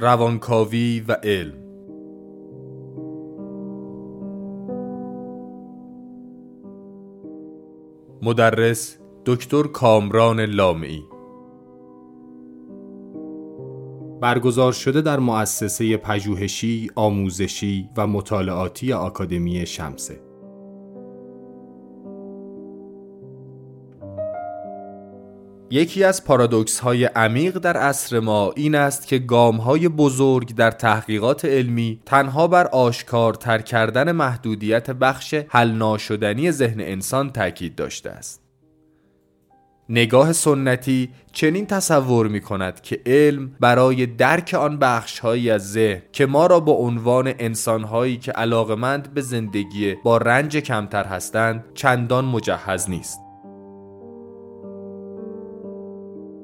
روانکاوی و علم. مدرس دکتر کامران لامعی. برگزار شده در مؤسسه پژوهشی، آموزشی و مطالعاتی آکادمی شمسه. یکی از پارادوکس های عمیق در عصر ما این است که گام های بزرگ در تحقیقات علمی تنها بر آشکارتر کردن محدودیت بخش حل ناشدنی ذهن انسان تاکید داشته است. نگاه سنتی چنین تصور می کند که علم برای درک آن بخش هایی از ذهن که ما را با عنوان انسان هایی که علاقمند به زندگی با رنج کمتر هستند چندان مجهز نیست.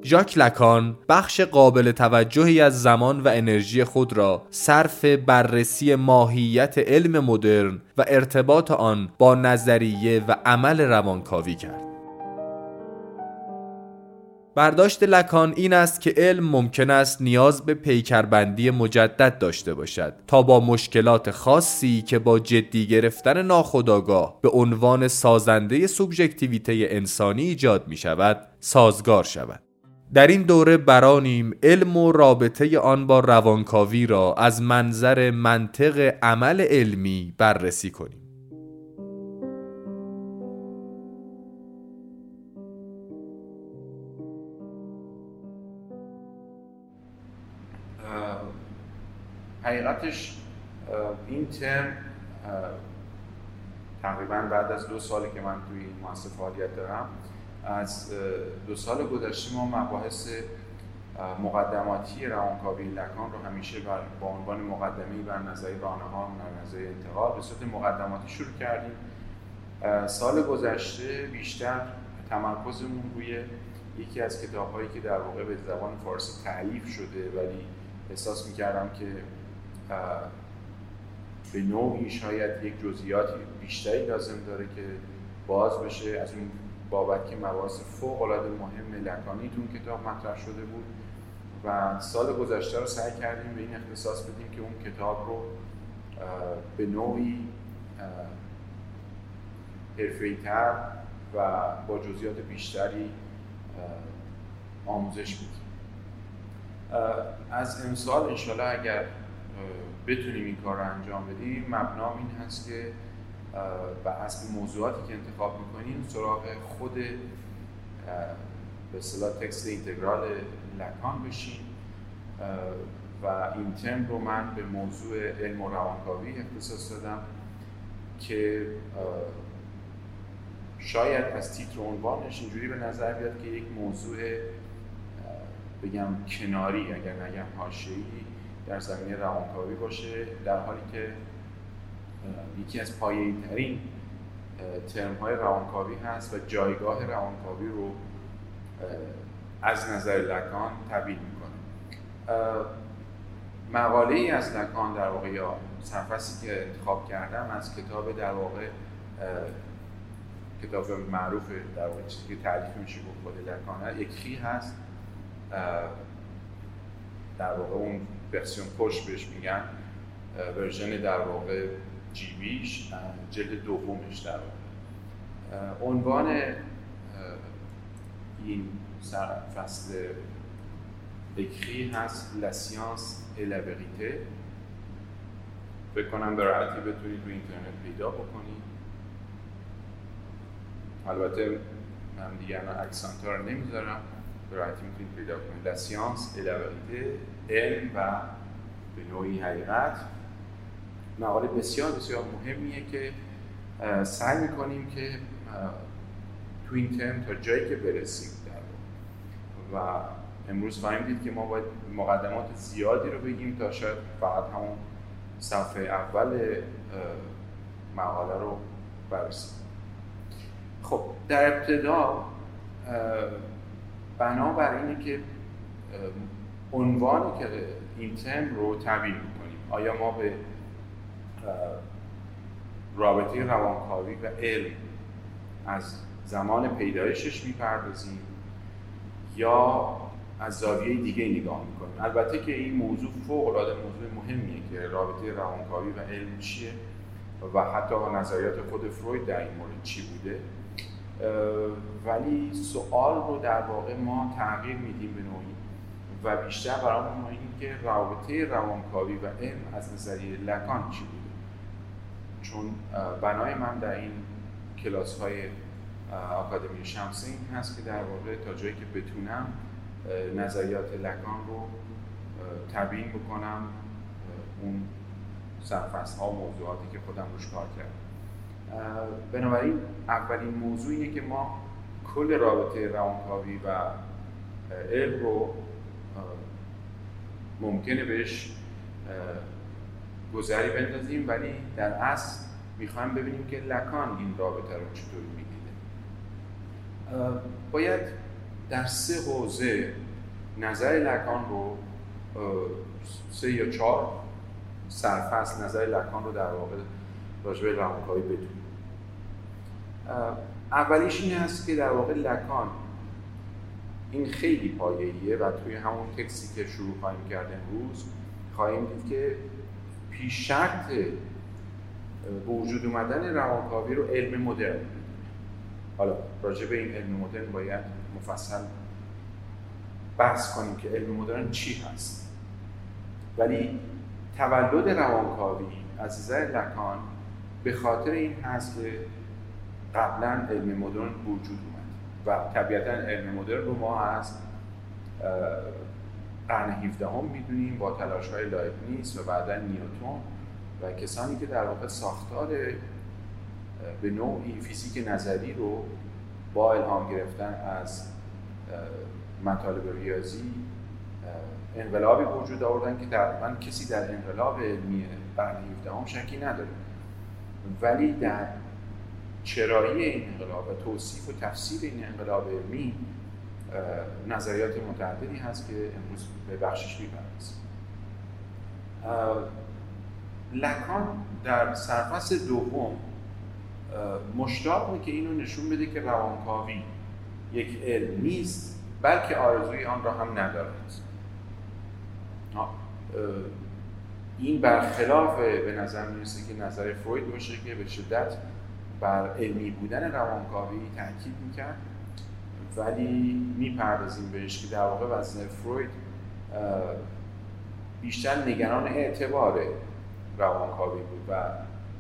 ژاک لکان بخش قابل توجهی از زمان و انرژی خود را صرف بررسی ماهیت علم مدرن و ارتباط آن با نظریه و عمل روانکاوی کرد. برداشت لکان این است که علم ممکن است نیاز به پیکربندی مجدد داشته باشد تا با مشکلات خاصی که با جدی گرفتن ناخودآگاه به عنوان سازنده سوبژکتیویته انسانی ایجاد می شود سازگار شود. در این دوره برانیم علم و رابطه آن با روانکاوی را از منظر منطق عمل علمی بررسی کنیم. حقیقتش این ترم تقریبا بعد از دو سالی که من توی این مؤسسه فعالیت دارم از دو سال گذشته ما مباحث مقدماتی روانکاوی لکان رو همیشه با عنوان مقدمه بر نظر ها و نظر انتقال به صورت مقدماتی شروع کردیم. سال گذشته بیشتر تمرکزمون روی یکی از کتاب هایی که در واقع به زبان فارسی تعلیف شده ولی احساس می‌کردم که به نوعی شاید یک جزئیاتی بیشتری لازم داره که باز بشه. از اون بابت که مباحث فوق العاده مهم لکانی تو کتاب مطرح شده بود و سال گذشته رو سعی کردیم به این اختصاص بدیم که اون کتاب رو به نوعی تر و با جزئیات بیشتری آموزش بدیم. از امسال انشالله اگر بتونیم این کار رو انجام بدیم مبنام این هست که و از موضوعاتی که انتخاب می‌کنیم سراغ خود به اصطلاح تکست اینتگرال لکان بشیم. و این ترم رو من به موضوع علم و روانکاوی اختصاص دادم که شاید از تیتر عنوانش اینجوری به نظر بیاد که یک موضوع بگم کناری اگر نگم حاشیه‌ای در زمینه روانکاوی باشه در حالی که یکی از پایه‌ای ترین ترم های روانکاوی هست و جایگاه روانکاوی رو از نظر لکان تبیین می‌کنه. مقاله ای از لکان در واقع یا سرفصلی که انتخاب کردم از کتاب در واقع کتاب معروف در واقع چیزی که تعریف میشه با خود لکانه یکی هست؟ در واقع اون ورسیون پشت بهش میگن ورژن در واقع جیبیش جلد دومش در عنوان این فصل بکری هست لسیانس الابریته فکر کنم به راحتی بتونید رو اینترنت پیدا بکنید. البته من دیگه انا اکسانت رو نمی‌ذارم. به راحتی می‌تونید پیدا کنید لسیانس الابریته علم و به نوعی حقیقت. مقاله بسیار بسیار مهمیه که سعی می‌کنیم که تو این ترم تا جایی که برسیم در و امروز فهمیدید که ما باید مقدمات زیادی رو بگیم تا شاید فقط همون صفحه اول مقاله رو برسیم خب در ابتدا بنا بر اینه که عنوانی که این ترم رو تبیین می‌کنیم آیا ما به رابطه روانکاوی و علم از زمان پیدایشش می‌پردازیم یا از زاویه دیگه نگاه می‌کنیم. البته که این موضوع فوق العاده موضوع مهمیه که رابطه روانکاوی و علم چیه و حتی نظریات خود فروید در این مورد چی بوده. ولی سوال رو در واقع ما تغییر میدیم به نوعی و بیشتر برامون این که رابطه روانکاوی و علم از نظریه لکان چی چون بنای من در این کلاس های آکادمی شمسی این هست که در واقع تا جایی که بتونم نظریات لکان رو تبیین بکنم اون سرفصل ها و موضوعاتی که خودم روش کار کردم. بنابراین اولین موضوعیه که ما کل رابطه روانکاوی و علم رو ممکنه بهش گذری بندازیم ولی در اصل می‌خوایم ببینیم که لکان این رابطه رو چطوری می‌دیده باید در سه حوزه نظر لکان رو سه یا چهار سرفصل نظر لکان رو در واقع راجبه روانکاوی بدونیم. اولیش این هست که در واقع لکان این خیلی پایه‌ایه و توی همون تکسی که شروع خواهیم کرد امروز خواهیم دید که پیش شرط وجود اومدن روانکاوی رو علم مدرن. حالا راجع به این علم مدرن باید مفصل بحث کنیم که علم مدرن چی هست. ولی تولد روانکاوی از نظر لکان به خاطر این هست که قبلا علم مدرن وجود اومد و طبیعتا علم مدرن رو ما از قرن 17 هم می‌دونیم با تلاش های لایبنیز و بعدا نیوتون و کسانی که در واقع ساختار به نوعی فیزیک نظری رو با الهام گرفتن از مطالب ریاضی انقلابی وجود آوردن که تقریبا کسی در انقلاب علمی قرن 17 هم شکی نداره ولی در چرایی این انقلاب و توصیف و تفسیر این انقلاب علمی نظریات متعددی هست که امروز به بخشش می‌پردازیم. لکان در سرفصل دوم مشتاقه که اینو نشون بده که روانکاوی یک علم نیست بلکه آرزوی آن را هم ندارد. این برخلاف به نظر می‌رسه که نظر فروید باشه که به شدت بر علمی بودن روانکاوی تاکید می‌کرد. ولی می‌پردازیم بهش که در واقع وزن فروید بیشتر نگران اعتبار روانکاوی بود و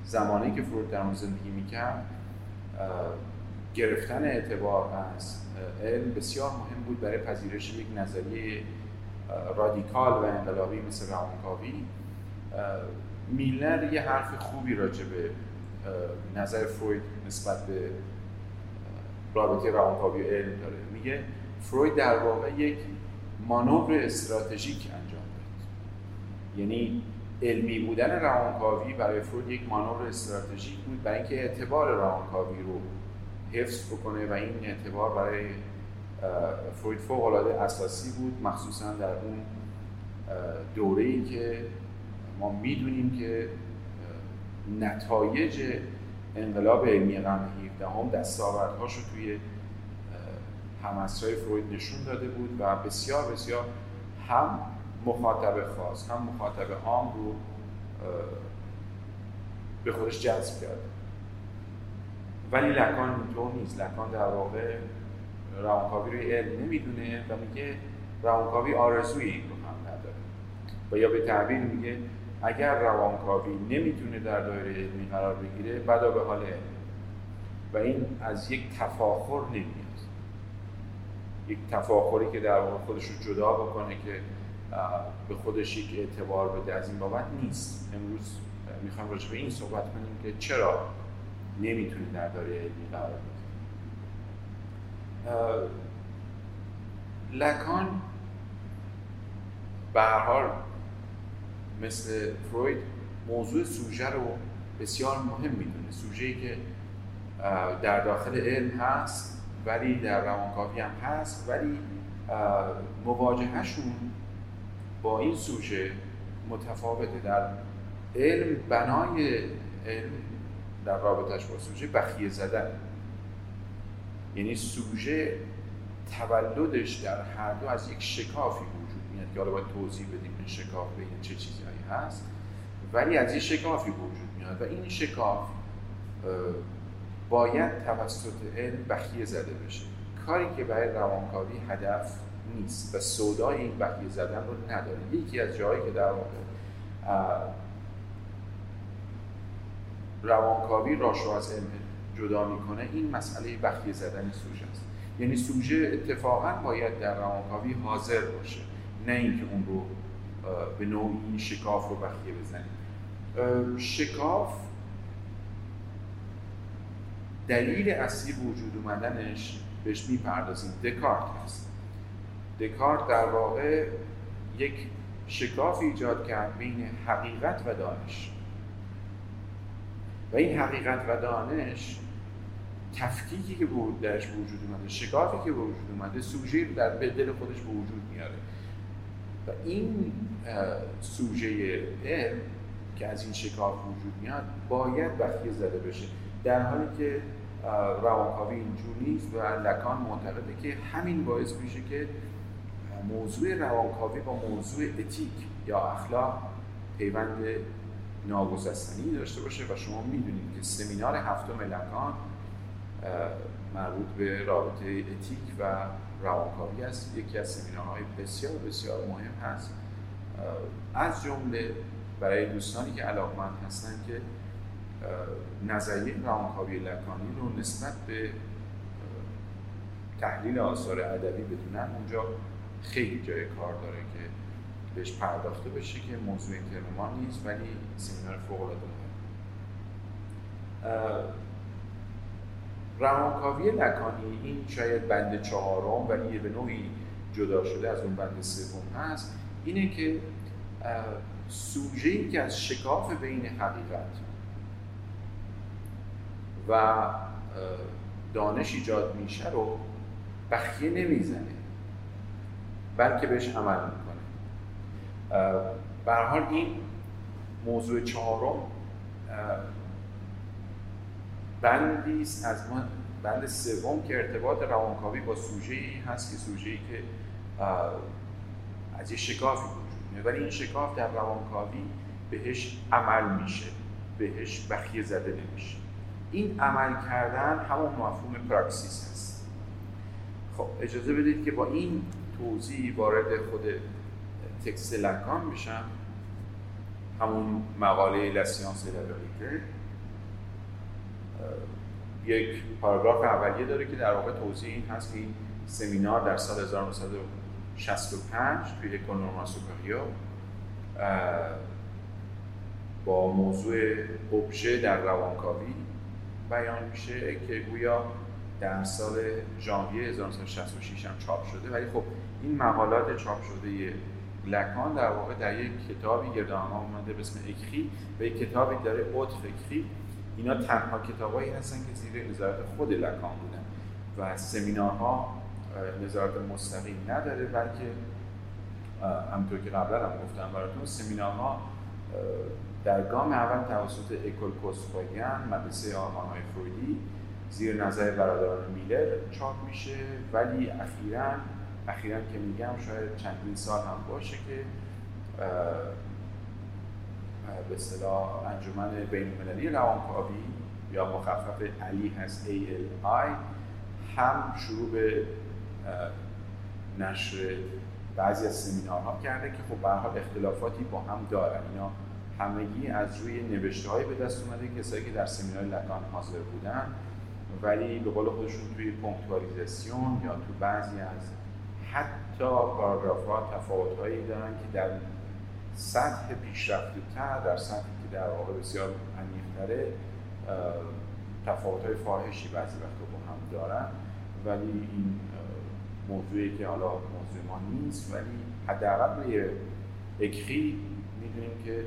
زمانی که فروید در اون زندگی می‌کرد گرفتن اعتبار از علم بسیار مهم بود برای پذیرش یک نظریه رادیکال و انقلابی مثل روانکاوی. میلنر یه حرف خوبی راجع به نظر فروید نسبت به رابطه روانکاوی و علم داره. میگه فروید در واقع یک مانور استراتژیک انجام داد. یعنی علمی بودن روانکاوی برای فروید یک مانور استراتژیک بود برای اینکه اعتبار روانکاوی رو حفظ بکنه و این اعتبار برای فروید فوق العاده اساسی بود مخصوصا در اون دوره ای که ما می‌دونیم که نتایج انقلاب علمی قرن 17 هم دستاوردهاش رو توی همسرای فروید نشون داده بود و بسیار بسیار هم مخاطب خاص هم مخاطب عام رو به خودش جذب کرد. ولی لکان اینطور نیست. لکان در واقع روانکاوی روی علم نمی‌دونه و میگه روانکاوی آرزوی این رو هم نداره. و یا به تعبیر میگه اگر روانکاوی نمی‌تونه در دایره علمی قرار بگیره بدا به حال علم. و این از یک تفاخر نمیاد. یک تفاخری که در واقع خودش رو جدا بکنه که به خودش یک اعتبار بده از این بابت نیست. امروز می‌خوام راجع به این صحبت کنیم که چرا نمی‌تونه در دایره علمی قرار بگیره. لکان به هر حال مثل فروید موضوع سوژه رو بسیار مهم می‌دونه. سوژه‌ای که در داخل علم هست ولی در روانکاوی هم هست ولی مواجههشون با این سوژه متفاوته. در علم بنای علم در رابطش با سوژه بخیه زدن. یعنی سوژه تولدش در هر دو از یک شکافی وجود میاد که حالا باید توضیح بدیم این شکاف بین چه چیزهایی هست ولی از یک شکافی وجود میاد. و این شکاف باید توسط علم بخیه زده بشه. کاری که برای روانکاوی هدف نیست و سودای این بخیه زدن رو نداره. یکی از جایی که در واقع روانکاوی راشو از علم جدا می‌کنه این مسئله بخیه زدن سوژه است. یعنی سوژه اتفاقا باید در روانکاوی حاضر باشه. نه اینکه اون رو به نوعی شکاف رو بخیه بزنیم. شکاف دلیل اصلی وجود اومدنش بهش می‌پردازیم. دکارت هست. دکارت در واقع یک شکاف ایجاد کرد بین حقیقت و دانش. و این حقیقت و دانش تفکیکی که درش وجود اومده شکافی که وجود اومده سوژه در دل خودش به وجود میاره. و این سوژه علم که از این شکاف وجود میاد باید بخیه زده بشه. در حالی که روانکاوی اینجور نیست و لکان معتقده که همین باعث میشه که موضوع روانکاوی با موضوع اتیک یا اخلاق پیوند ناگسستنی داشته باشه و شما می‌دونید که سمینار هفتم لکان مربوط به رابطه اتیک و روانکاوی است. یکی از سمینارهای بسیار بسیار مهم هست. از جمله برای دوستانی که علاقمند هستند که نظریه روانکاوی لکانی رو نسبت به تحلیل آثار ادبی بدونن اونجا خیلی جای کار داره که بهش پرداخته بشه که موضوع این ما نیست ولی سمینار فوق العاده روانکاوی لکانی این شاید بند چهارم ولی به نوعی جدا شده از اون بند سوم هست اینه که سوژه‌ای که از شکاف بین حقیقت و دانش ایجاد میشه رو بخیه نمی‌زنه بلکه بهش عمل می‌کنه. به حال این موضوع چهارم بندی است از ما بند سوم که ارتباط روانکاوی با سوژه هست که سوژه ای که از یه شکافی وجود ولی این شکاف در روانکاوی بهش عمل میشه. بهش بخیه زده نمیشه. این عمل کردن همون مفهوم پراکسیس هست. خب اجازه بدید که با این توضیح وارد خود تکست لکان بشم. همون مقاله لسیانس لبریته یک پاراگراف اولیه داره که در واقع توضیح این هست که این سمینار در سال 1965 توی اکونورما سوپریو با موضوع ابژه در روانکاوی بیان میشه که گویا در سال ژانویه 1966 هم چاپ شده. ولی خب این مقالات چاپ شده لکان در واقع در یک کتابی گردان آمده به اسم اکری و یک کتابی داره اوت اکری اینا تنها کتابایی هستن که زیر نظارت خود لکان بودن و سمینارها نظارت مستقیم نداره بلکه همطور که قبلا هم گفتم براتون سمینارها در گام اول توسط اکل کوسپاگیان مدرسه آرمان های فرویدی زیر نظر برادران میلر چاپ میشه ولی اخیرا اخیرا که میگم شاید چندین سال هم باشه که به اصطلاح انجمن بین المللی روانکاوی یا مخفف علی هست ALI هم شروع به نشر بعضی از سمینارها کرده که خب به حال اختلافاتی با هم دارن. اینا همگی از روی نوشته های به دست اومده کسایی که در سمینار لکان حاضر بودن ولی به قول خودشون توی پونکتوالیزاسیون یا تو بعضی از حتی پاراگراف ها تفاوت هایی دارن که در سطح پیشرفته تر در سطحی که در واقع بسیار عمیق‌تره تفاوت های فاحشی بعضی وقتا با هم دارن. ولی این موضوعی که حالا موضوع ما نیست ولی حداقل روی اکری می‌دونیم که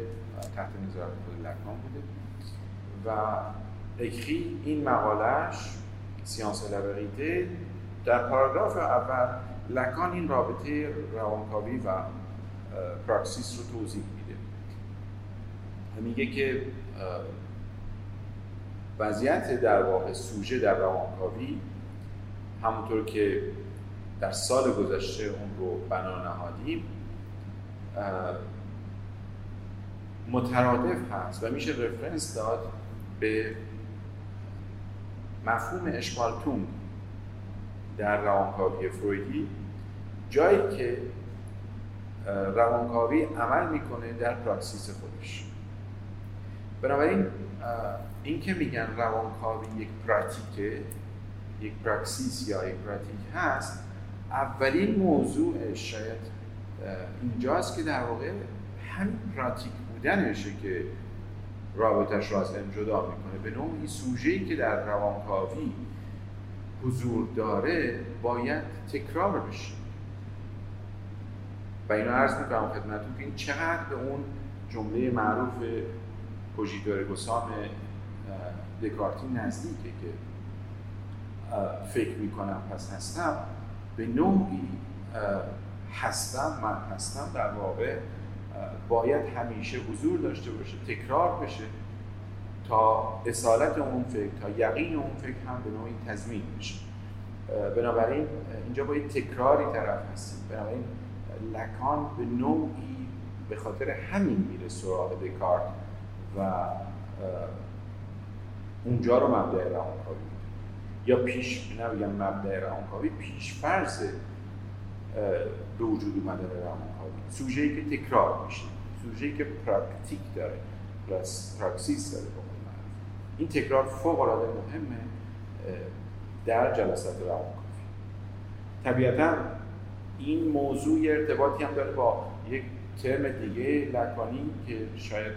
تحت نظارت خود لکان بوده. و اکری این مقالش سیانس لبریته در پاراگراف اول لکان این رابطه روانکاوی و پراکسیس رو توضیح میده. میگه که وضعیت در واقع سوژه در روانکاوی همونطور که در سال گذشته اون رو بنا نهادیم مترادف هست و میشه reference داد به مفهوم Spaltung در روانکاوی فرویدی جایی که روانکاوی عمل می‌کنه در پراکسیس خودش. بنابراین این که میگن روانکاوی یک پراتیکه یک پراکسیس یا یک پراتیک هست اولین موضوع شاید اینجاست که در واقع همین پراتیک بودنشه که رابطش را از علم جدا می‌کنه. به نوعی سوژه‌ای که در روانکاوی حضور داره باید تکرار بشه. و اینو عرض می‌کنم خدمتتون که این چقدر به اون جمله معروف پوژیدور گسام دکارتی نزدیکه که فکر می‌کنم پس هستم. به نوعی هستم من هستم در واقع باید همیشه حضور داشته باشه تکرار بشه تا اصالت اون فکر تا یقین اون فکر هم به نوعی تضمین بشه. بنابراین اینجا با تکراری طرف هستیم. بنابراین لکان به نوعی به خاطر همین میره سراغ دکارت و اونجا رو مبدع روانکاوی یا پیش نمیگم مبدع روانکاوی پیش فرض به وجود اومدن روانکاوی. سوژه‌ای که تکرار میشه. سوژه‌ای که پراکتیک داره. پراکسیس داره این تکرار فوق العاده مهمه در جلسات روانکاوی. طبیعتا این موضوع ارتباطی هم داره با یک ترم دیگه لکانی که شاید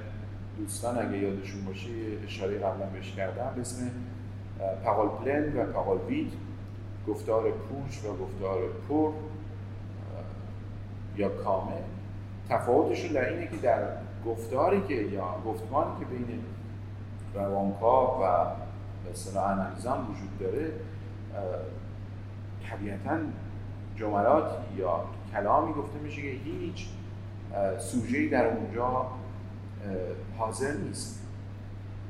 دوستان اگه یادشون باشه اشاره قبلا بهش کردم به اسم پقال پلن و پقال وید. گفتار پوش و گفتار پر یا کامل. تفاوتشون در اینه که در گفتاری که یا گفتمانی که بین روانکا و به اصطلاح وجود داره طبیعتا جملاتی یا کلامی گفته میشه که هیچ سوژه‌ای در اونجا حاضر نیست.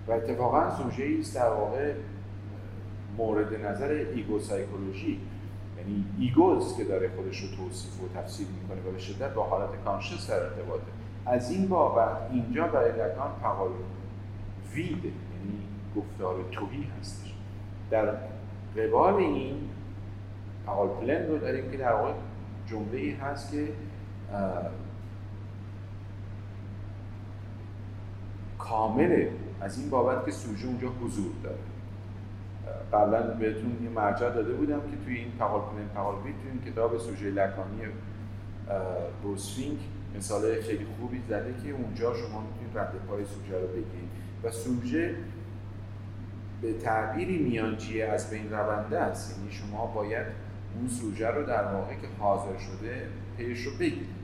و اتفاقا سوژه‌ای است در واقع مورد نظر ego psychology. یعنی ایگوز که داره خودش رو توصیف و تفسیر می‌کنه و به شدت با حالت conscious در ارتباطه از این بابت اینجا برای لکان parole vide یعنی گفتار تهی هستش. در قبال این parole pleine رو داریم که در واقع جمله ای هست که کامله از این بابت که سوژه اونجا حضور داره. قبلا بهتون یه مرجع داده بودم که توی این پقال پلن پقال توی این کتاب سوژه لکانی بروسفینک مثال خیلی خوبی زده که اونجا شما می‌تونید رد پای سوژه رو بگیرید. و سوژه به تعبیری میانجیه از بین رونده است. یعنی شما باید اون سوژه رو در واقع که حاضر شده پیش رو بگیرید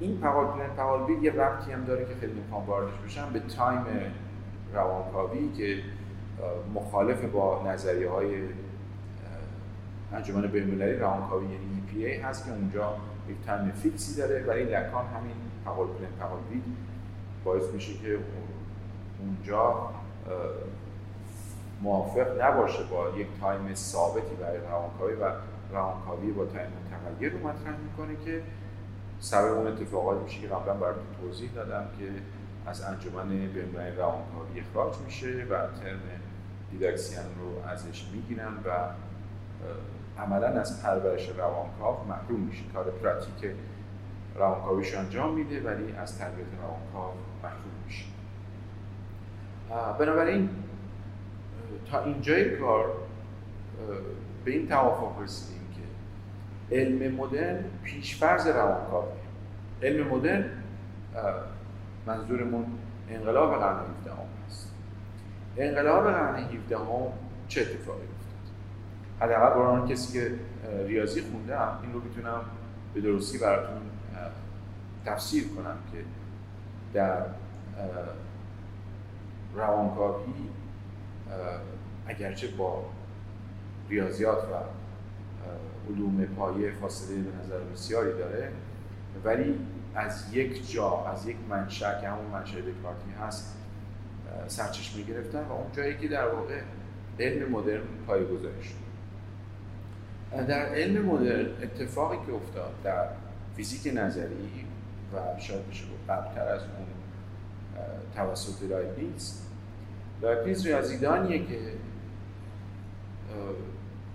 این parole pleine یه ربطی هم داره که خیلی می‌خوام واردش بشم به time روانکاوی که مخالف با نظریه های انجمن بین‌المللی روانکاوی یعنی IPA هست که اونجا یک time fix ی داره برای لکان همین parole pleine باعث میشه که اونجا موافق نباشه با یک time ثابتی برای روانکاوی و روانکاوی با time متغیر رو مطرح می‌کنه که سبب اون اتفاقاتی میشه که قبلا براتون توضیح دادم که از انجمن بین‌المللی روانکاوی اخراج میشه و term didacticien رو ازش می‌گیرن و عملا از پرورش روانکاو محروم میشه. کار پراتیک روانکاویش انجام میده ولی از تربیت روانکاو محروم میشه. بنابراین تا اینجای کار به این توافق رسیدیم که علم مدرن پیشفرز روانکاوی علم مدرن منظورمون انقلاب قرن 17 هست انقلاب قرن 17 چه اتفاقی افتاد؟ حداقل برای کسی که ریاضی خونده هم این رو می‌تونم به درستی براتون تفسیر کنم که در روانکاوی اگرچه با ریاضیات و علوم پایه فاصله به نظر بسیاری داره ولی از یک جا از یک منشأ که همون منشأ دکارتی هست سرچشمه گرفتن و اون جایی که در واقع علم مدرن گذاری شد. در علم مدرن اتفاقی که افتاد در فیزیک نظری و شاید بشه قبلتر از اون توسط لایبنیز لایبنیز ریاضیدانیه که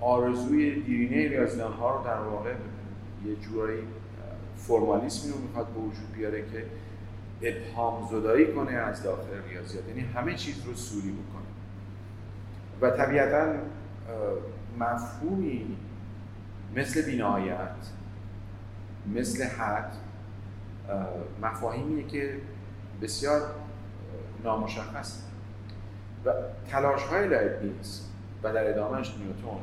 آرزوی دیرینه ریاضیدان ها رو در واقع یه جورایی فرمالیسمی رو می‌خواد به وجود بیاره که ابهام زدایی کنه از داخل ریاضیات. یعنی همه چیز رو سوری بکنه. و طبیعتا مفهومی مثل بینایت مثل حد مفاهیمیه که بسیار نامشخص و تلاش های لایبنیز و در ادامهش نیوتون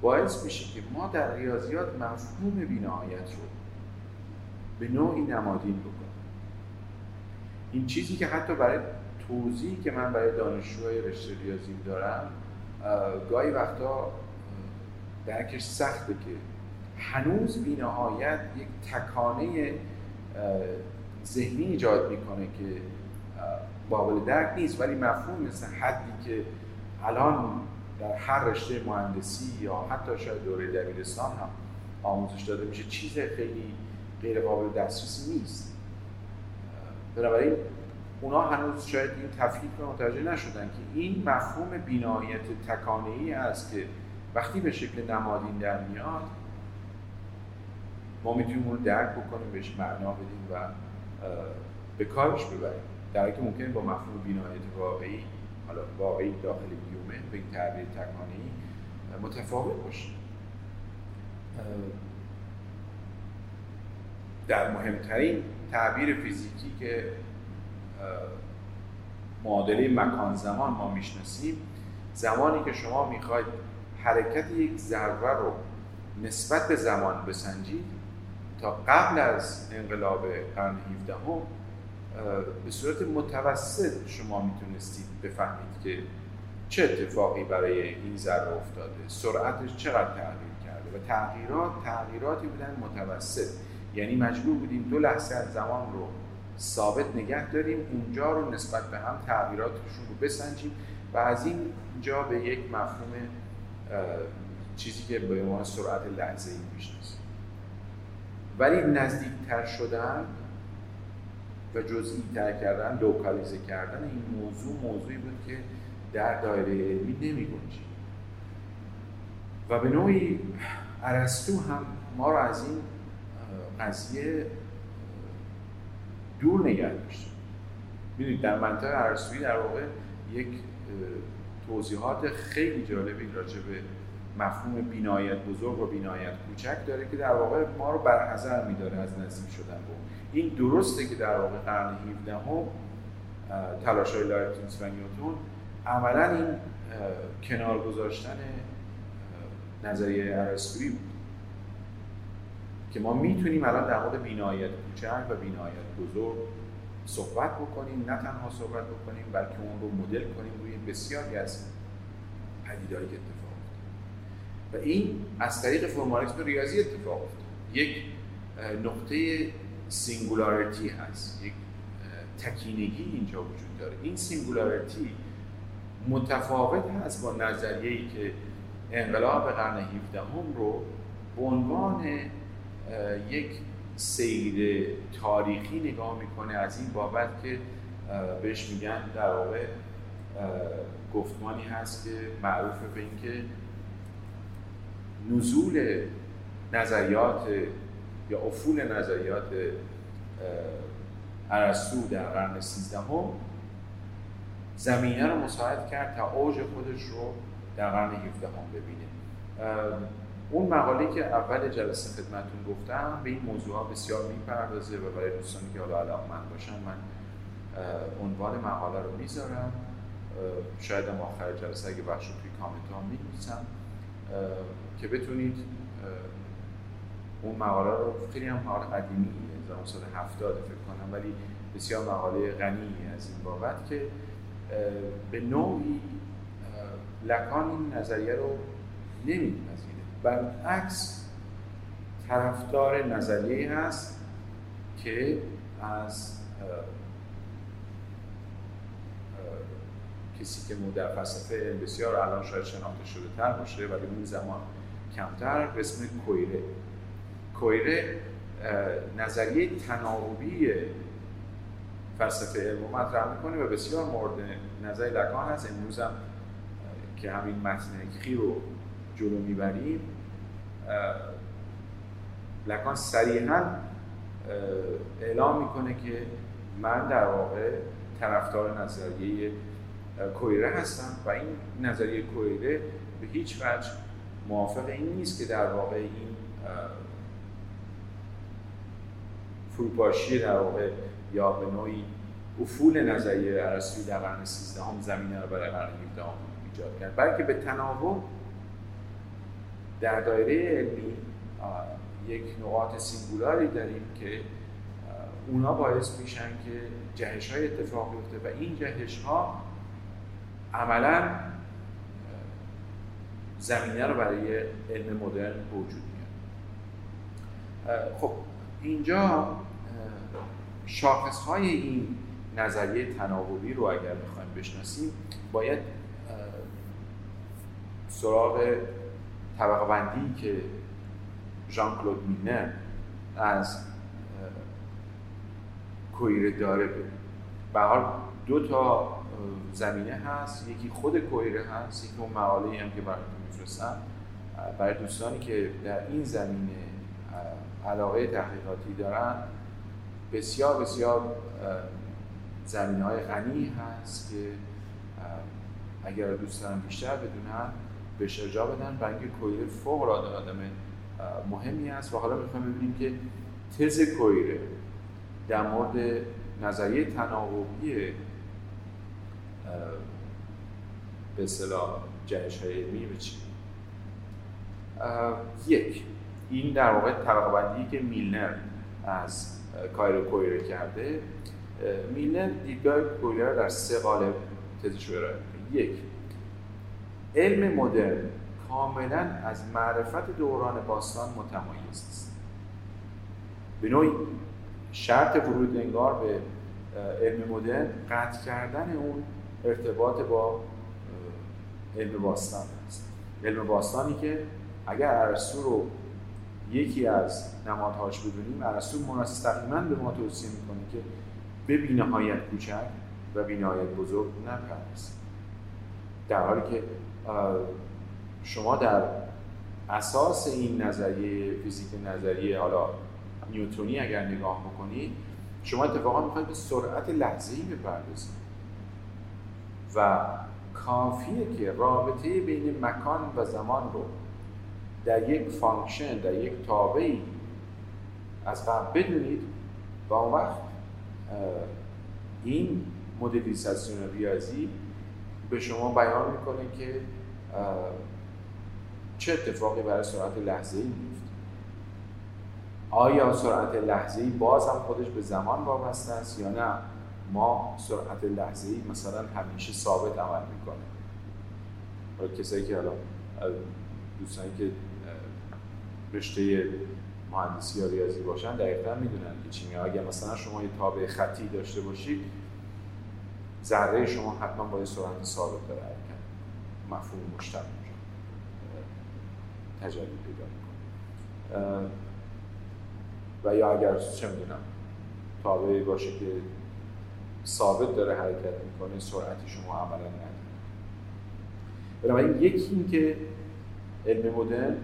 باعث میشه که ما در ریاضیات مفهوم بینایت رو به نوعی نمادین بکنیم. این چیزی که حتی برای توضیحی که من برای دانشجوهای رشته ریاضی دارم گاهی وقتا درکش سخته که هنوز بینهایت یک تکانه ذهنی ایجاد می‌کنه که قابل درک نیست ولی مفهوم مثل حدی که الان در هر رشته مهندسی یا حتی شاید دوره دبیرستان هم آموزش داده میشه چیز خیلی غیر قابل دسترسی نیست. بنابراین اونا هنوز شاید این تفکیک رو متوجه نشدن که این مفهوم بینایت تکانه ای است که وقتی به شکل نمادین در میاد ما می‌تونیم اون درک بکنیم بهش معنا بدیم و به کارش ببریم. در که ممکنه با مفهوم بینایت واقعی حالا واقعی داخل بیومه به این تعبیر تکانی متفاوت باشه. در مهمترین تعبیر فیزیکی که معادله مکان زمان ما می‌شناسیم زمانی که شما می‌خواید حرکت یک ذره رو نسبت به زمان بسنجید تا قبل از انقلاب قرن 17 هم به صورت متوسط شما می‌تونستید بفهمید که چه اتفاقی برای این ذره افتاده. سرعتش چقدر تغییر کرده؟ و تغییرات تغییراتی بودن متوسط. یعنی مجبور بودیم دو لحظه از زمان رو ثابت نگه داریم اونجا رو نسبت به هم تغییراتشون رو بسنجیم و از این جا به یک مفهوم چیزی که به عنوان سرعت لحظه ای می‌شناسیم ولی نزدیکتر شدن و جزئی تر کردن لوکالیزه کردن این موضوع موضوعی بود که در دایره علمی نمی و به نوعی عرستو هم ما رو از این قضیه دور نگه داشت می‌دونید در منطقه عرستویی در واقع یک توضیحات خیلی جالبی راجع به مفهوم بینایت بزرگ و بینایت کوچک داره که در واقع ما رو برحضر میداره از نزدیک شدن با این درسته که در واقع قرن 17 هم تلاش های لایبنیز و نیوتون عملا این کنار گذاشتن نظریه ارسطویی بود. که ما می‌تونیم الان در مورد بی‌نهایت کوچک و بی‌نهایت بزرگ صحبت بکنیم نه تنها صحبت بکنیم بلکه اون رو مدل کنیم روی بسیاری از پدیدهایی که اتفاق افتاد. و این از طریق فرمالیسم ریاضی اتفاق افتاد. یک نقطه singularity هست یک تکینگی اینجا وجود داره. این singularity متفاوت هست با نظریه‌ای که انقلاب قرن 17 هم رو به عنوان یک سیر تاریخی نگاه می‌کنه از این بابت که بهش میگن در واقع گفتمانی هست که معروف به اینکه نزول نظریات یا افول نظریات ارسطو در قرن سیزدهم زمینه رو مساعد کرد تا اوج خودش رو در قرن 17 هم ببینه اون مقاله که اول جلسه خدمتون گفتم به این موضوع بسیار می‌پردازه و برای دوستانی که حالا علاقه من باشن من عنوان مقاله رو می‌ذارم. شاید هم آخر جلسه اگه بخش توی کامنت ها که بتونید اون مقاله رو خیلی هم مقاله قدیمی 1970 فکر کنم ولی بسیار مقاله غنی از این بابت که به نوعی لکان این نظریه رو نمیپذیره. برعکس طرفدار نظریه هست که از کسی که در فلسفه بسیار الان شاید شناخته شده تر باشه ولی اون زمان کمتر به اسم کویره. کویره نظریه تناوبی فلسفه علم مطرح می‌کنه و بسیار مورد نظر لکان هست. امروز هم که همین متن خی رو جلو می‌بریم لکان صریحا اعلام می‌کنه که من در واقع طرفدار نظریه کویره هستم و این نظریه کویره به هیچ وجه موافق این نیست که در واقع این فروپاشی در واقع یا به نوعی افول نظریه ارسطویی در قرن 13 هم زمینه رو برای قرن 17 ایجاد کرد. بلکه به تناوب در دایره علمی یک نقاط سینگولاری داریم که اونا باعث میشن که جهش های اتفاق بیفته و این جهش ها عملا زمینه رو برای علم مدرن وجود میاد خب اینجا شاخص های این نظریه تناوبی رو اگر بخوایم بشناسیم باید سراغ طبقه بندی که ژان کلود مینر از کویره داره به حال دو تا زمینه هست. یکی خود کویره هست یکی اون مقاله هم که براتون میفرستم. برای دوستانی که در این زمینه علاقه تحقیقاتی دارن. بسیار بسیار زمینه های غنی هست که اگر دوست دارن بیشتر بدونن به شجاع بدن. و اینکه کویره فوق العاده آدم مهمی است و حالا می‌خوایم ببینیم که تز کویره در مورد نظریه تناوبی به اصطلاح جهش های علمی به چی؟ یک. این در واقع طبقه بندی که میلنر از کایرو کویره کرده میلنر دیدگاه کویره در سه قالب تزش رو ارائه یک علم مدرن کاملا از معرفت دوران باستان متمایز است. به نوعی شرط ورود انگار به علم مدرن قطع کردن اون ارتباط با علم باستان است. علم باستانی که اگر ارسطو رو یکی از نمادهاش بدونیم ارسطو مستقیما به ما توصیه می‌کنه که به بینهایت کوچک و بینهایت بزرگ نپردازیم در حالی که شما در اساس این نظریه فیزیک نظریه حالا نیوتونی اگر نگاه بکنید شما اتفاقا می‌خواید به سرعت لحظه‌ای بپردازید. و کافیه که رابطه بین مکان و زمان رو در یک function در یک تابعی از قبل بدونید و اون وقت این مدلیزاسیون ریاضی به شما بیان می‌کنه که چه اتفاقی برای سرعت لحظه ای میفته آیا سرعت لحظه ای باز هم خودش به زمان وابسته است یا نه؟ ما سرعت لحظه ای مثلا همیشه ثابت عمل می‌کنه کسایی که حالا دوستانی که رشته مهندسی یا ریاضی باشن دقیقا می‌دونن که چی اگر مثلا شما یه تابع خطی داشته باشید ذره شما حتما با یه سرعت ثابت داره. حرکت مفهوم مشترک تجلی پیدا می‌کنه. و یا اگر چه می‌دونم تابعی باشه که ثابت داره حرکت می‌کنه سرعتی شما عملا نداره. بنابراین یکی این که علم مدرن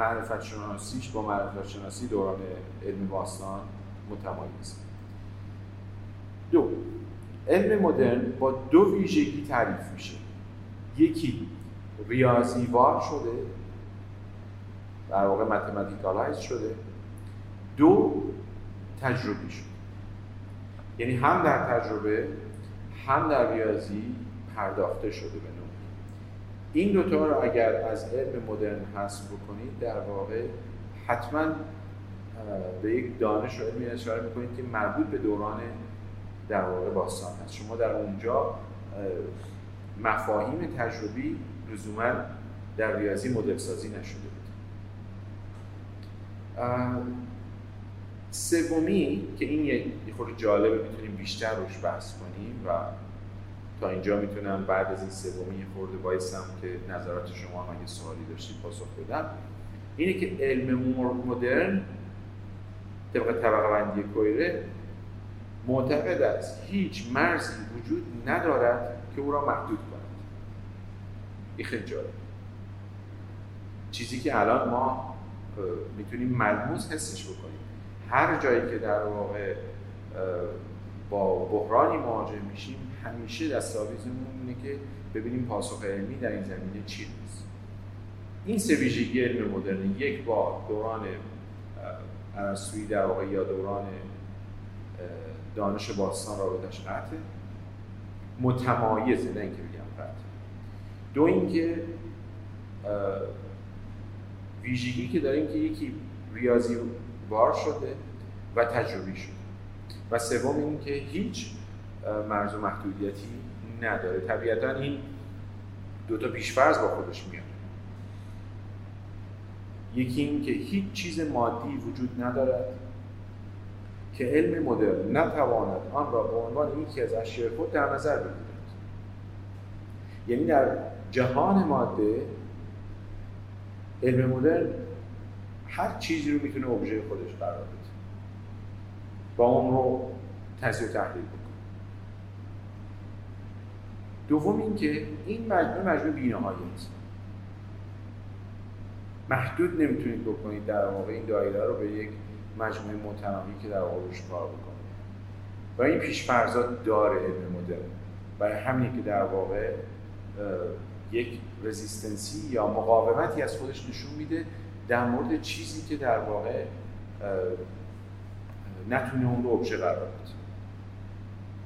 معرفت شناسیش با معرفت شناسی دوران علم باستان متمایز دو علم مدرن با دو ویژگی تعریف میشه. یکی ریاضیوار شده در واقع متمتیکالایز شده. دو تجربی شده. یعنی هم در تجربه هم در ریاضی پرداخته شده این دوتا رو اگر از علم مدرن حذف بکنید در واقع حتما به یک دانش و علمی اشاره می‌کنید که مربوط به دوران در واقع باستان هست شما در اونجا مفاهیم تجربی لزوما در ریاضی مدل سازی نشده بود. سومی که این یه خورده جالبه می‌تونیم بیشتر روش بحث کنیم و تا اینجا می‌تونم بعد از این سومی خورده بایستم که نظرات شما هم اگه سوالی داشتید پاسخ بدم. اینه که علم مدرن طبق طبقه بندی کویره معتقد است هیچ مرزی وجود ندارد که او را محدود کند. این خیلی چیزی که الان ما می‌تونیم ملموس حسش بکنیم. هر جایی که در واقع با بحرانی مواجه میشیم همیشه دستاویزمون اینه که ببینیم پاسخ علمی در این زمینه چی نیست این سه ویژگی علم مدرن یک با دوران ارسطویی در واقع یا دوران دانش باستان رابطش قطعه. متمایزه نه اینکه بگم قطع دو اینکه ویژگی که داریم که یکی ریاضی بار شده و تجربی شده. و سوم این که هیچ مرز و محدودیتی نداره. طبیعتا این دو تا پیشفرض با خودش میاد. یکی این که هیچ چیز مادی وجود ندارد که علم مدرن نتواند آن را به عنوان یکی از اشیاء خود در نظر بگیرد. یعنی در جهان ماده علم مدرن هر چیزی رو می‌تونه ابژه خودش قرار بده. با اون رو تجزیه و تحلیل بکنه. دوم اینکه این مجموعه مجموعه بینهایت محدود نمی‌تونید بکنید در واقع این دایره رو به یک مجموعه متناهی که در واقع روش کار بکنید و این پیش داره علم مدرن. برای همینی که در واقع یک رزیستنسی یا مقاومتی از خودش نشون میده در مورد چیزی که در واقع نتونه اون رو ابژه قرار بده.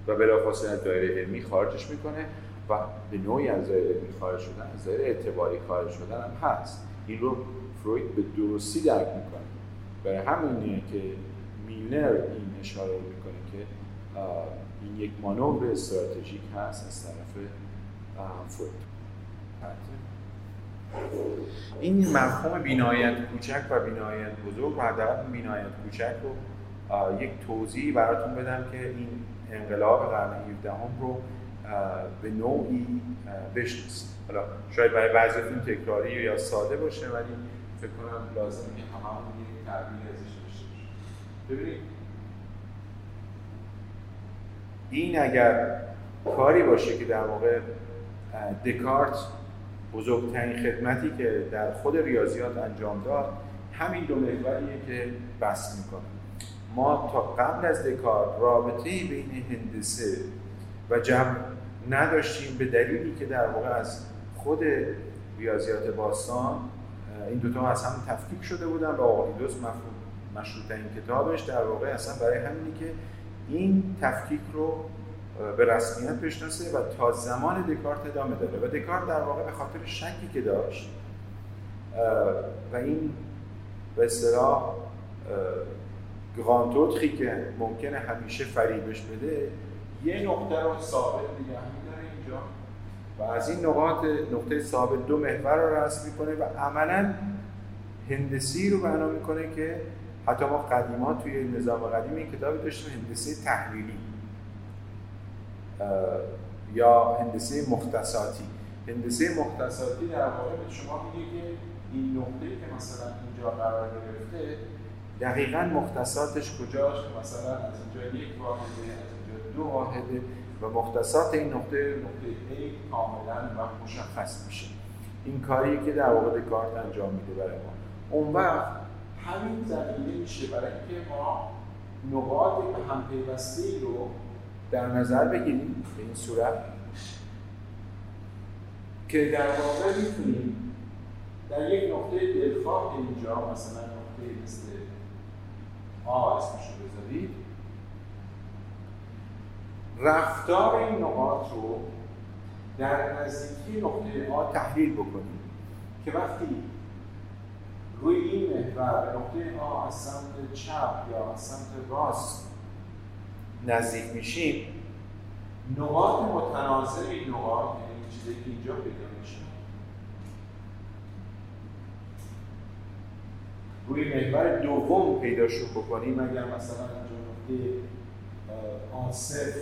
و بلافاصله از دایره علمی خارجش می‌کنه و به نوعی از دایره علمی خارج شدن از دایره اعتباری خارج شدن هم هست. این رو فروید به درستی درک می‌کنه. برای همینه که میلنر این اشاره رو می‌کنه که این یک مانور استراتژیک هست از طرف فروید. این مفهوم بینایت کوچک و بینایت بزرگ و حداقل بینایت کوچک رو یک توضیحی براتون بدم که این انقلاب قرن 17 هم رو به نوعی بشناسید. حالا شاید برای بعضیتون تکراری یا ساده باشه ولی فکر کنم لازمه که هممون یک تعبیر ازش داشته ببینید این اگر کاری باشه که در واقع دکارت بزرگترین خدمتی که در خود ریاضیات انجام داد همین دو محوریه که بس می‌کنه. ما تا قبل از دکارت رابطه بین هندسه و جبر نداشتیم به دلیلی که در واقع از خود ریاضیات باستان این دوتا از هم تفکیک شده بودن و آقلیدوس مشروط این کتابش در واقع اصلا برای همینی که این تفکیک رو به رسمیت بشناسه و تا زمان دکارت ادامه داده و دکارت در واقع به خاطر شکی که داشت و این به اصطلاح گرانتوتخی که ممکنه همیشه فریبش بده یه نقطه رو ثابت نگه میداره اینجا. و از این نقاط نقطه ثابت دو محور رو رسم می‌کنه و عملا هندسی رو بنا می‌کنه که حتی ما قدیما توی نظام قدیم این کتابی داشتیم هندسه تحلیلی یا هندسه مختصاتی. هندسه مختصاتی در واقع به شما میگه که این نقطه که مثلا اینجا قرار گرفته دقیقا مختصاتش کجاست؟ مثلا از اینجا یک واحده از اینجا دو واحده و مختصات این نقطه نقطه A کاملا و مشخص میشه. این کاری که در واقع دکارت انجام میده برای ما. اون وقت همین زمینه میشه برای اینکه ما نقاط به هم پیوسته رو در نظر بگیریم به این صورت که در واقع می‌تونیم در یک نقطه دلخواه اینجا مثلا نقطه مثل آ اسمش رو بذارید رفتار این نقاط رو در نزدیکی نقطه آ تحلیل بکنیم که وقتی روی این محور نقطه آ از سمت چپ یا از سمت راست نزدیک میشیم نقاط متناظر این نقاط یعنی چیزی که اینجا پیدا میشه روی محور دوم پیداشون بکنیم اگر مثلا اینجا نقطه آ صفر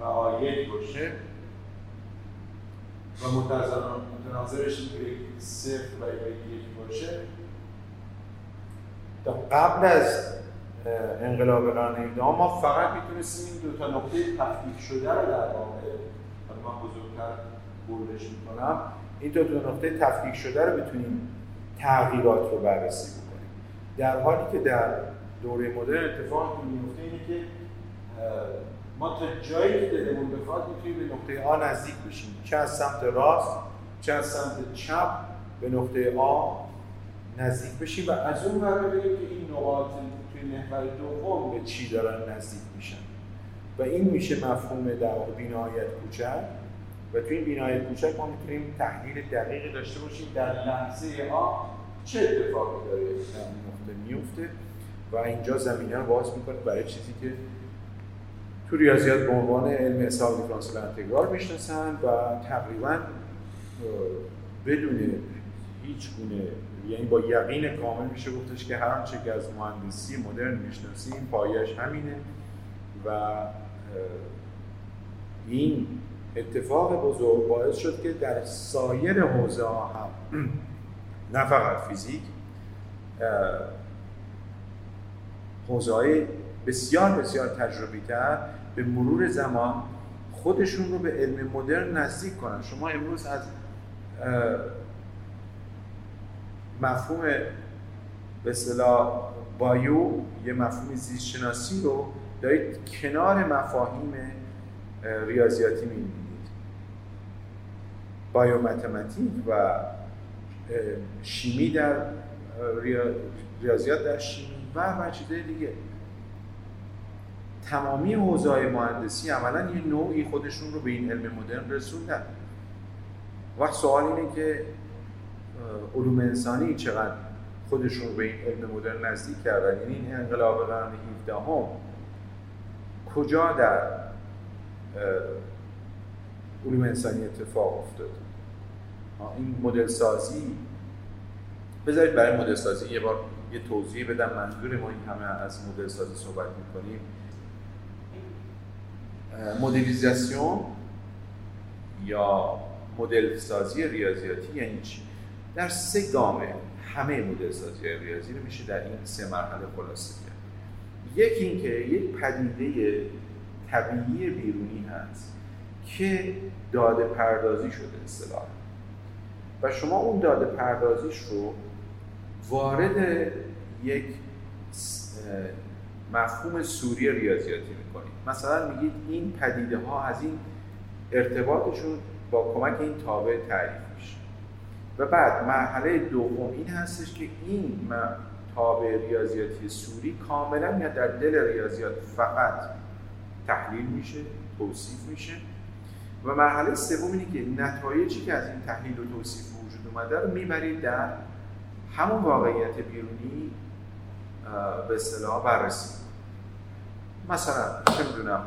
و آ یک باشه. و متناظرش صفر و یک باشه. تا قبل از انقلاب قرن 18 ما فقط می‌تونستیم این دو تا نقطه تفکیک شده رو در واقع من بزرگتر بردش می‌کنم. این دو تا نقطه تفکیک شده رو بتونیم تغییرات رو بررسی بکنیم. در حالی که در دوره مدرن اتفاق که میفته اینه که ما تا جایی که دلمون بخواد می‌تونیم به نقطه آ نزدیک بشیم. چه از سمت راست چه از سمت چپ به نقطه آ نزدیک بشیم و از اون ور که این نقاط توی محور دوم به چی دارن نزدیک میشن. و این میشه مفهوم در واقع بینایت کوچک. و توی این بینایت کوچک ما می‌تونیم تحلیل دقیقی داشته باشیم در لحظه آ چه اتفاقی داره؟ میفته و اینجا زمینه رو باز می‌کنه برای چیزی که تو ریاضیات به عنوان علم حساب دیفرانسیل انتگرال می‌شناسن و تقریبا بدون هیچ گونه یعنی با یقین کامل میشه گفتش که هر آنچه که از مهندسی مدرن می‌شناسیم پایش همینه. و این اتفاق بزرگ باعث شد که در سایر حوزه ها هم نه فقط فیزیک حوزه بسیار بسیار تجربی تر به مرور زمان خودشون رو به علم مدرن نزدیک کنن. شما امروز از مفهوم به اصطلاح بایو یه مفهوم زیست شناسی رو دارید کنار مفاهیم ریاضیاتی می‌بینید. بایومتماتیک و شیمی در ریاضیات در شیمی و و دیگه. تمامی حوزه های مهندسی عملا یه نوعی خودشون رو به این علم مدرن رسوندن. وقت سوال اینه که علوم انسانی چقدر خودشون رو به این علم مدرن نزدیک کردن؟ یعنی این انقلاب قرن 17 هم کجا در علوم انسانی اتفاق افتاد؟ این مدل سازی. بذارید برای مدل سازی یه بار یه توضیح بدم. منظور ما این همه از مدل سازی صحبت می‌کنیم. مدلیزاسیون یا مدل سازی ریاضیاتی یعنی چی؟ در سه گامه همه مدل سازی ریاضی رو میشه در این سه مرحله خلاصه کرد. یکی اینکه یک پدیده طبیعی بیرونی هست که داده پردازی شده اصطلاح و شما اون داده پردازیش رو وارد یک مفهوم سوری ریاضیاتی می‌کنید. مثلا میگید این پدیده ها از این ارتباطشون با کمک این تابع تعریف میشه. و بعد مرحله دوم این هستش که این تابع ریاضیاتی سوری کاملا یا در دل ریاضیات فقط تحلیل میشه توصیف میشه. و مرحله سوم اینه که نتایجی که از این تحلیل و توصیف اومده رو می‌برید در همون واقعیت بیرونی به اصطلاح بررسی. مثلا چه می‌دونم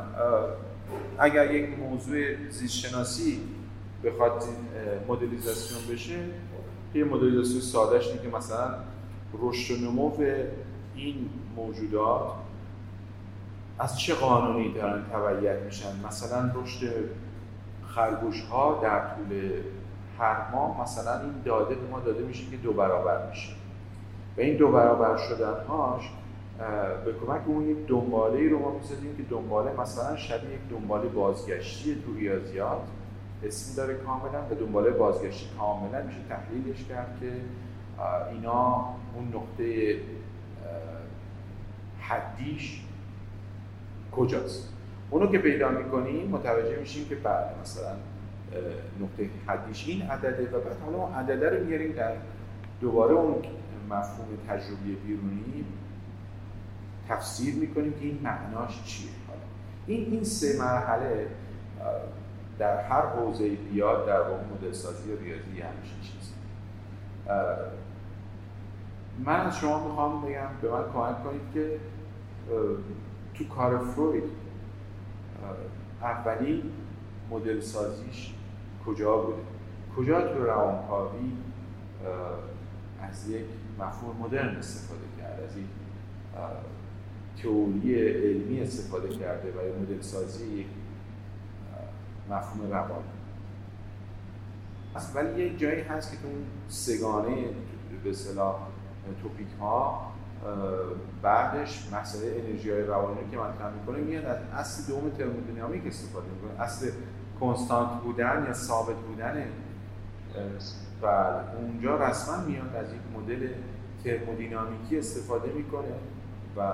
اگر یک موضوع زیست شناسی بخواد مدلیزاسیون بشه یه مدلیزاسیون سادهش اینه که مثلا رشد و نمو این موجودات از چه قانونی دارن تبعیت میشن؟ مثلا رشد خرگوش ها در طول هر ماه مثلا این داده به ما داده میشه که دو برابر میشه. و این دو برابر شدن هاش به کمک اون یک دنباله ای رو ما می‌زدیم که دنباله مثلا شبیه یک دنباله بازگشتی تو ریاضیات اسمی داره کاملا به دنباله بازگشتی کاملا میشه تحلیلش کرد که اینا اون نقطه حدیش کجاست. اونو که پیدا می‌کنیم متوجه میشیم که بعد مثلا نقطه حدیش این عدده و بعد حالا عدده رو میاریم در دوباره اون مفهوم تجربی بیرونی تفسیر می‌کنیم که این معناش چیه. حالا این این سه مرحله در هر حوزه بیاد در واقع مدل سازی ریاضی همچین چیز من شما می‌خوام بگم به من کمک کنید که تو کار فروید اولی مدل سازیش کجا بوده؟ کجا تو روانکاوی از یک مفهوم مدرن استفاده کرد از یک تئوری علمی استفاده کرده و مدل سازی یک مفهوم روان ولی یک جایی هست که تو اون سگانه به اصطلاح توپیک ها بعدش مسئله انرژی های روانی که مطرح می‌کنه میاد از اصل دوم ترمودینامیک استفاده می‌کنه اصل کنستانت بودن یا ثابت بودن و اونجا رسما میاد از یک مدل ترمودینامیکی استفاده می‌کنه و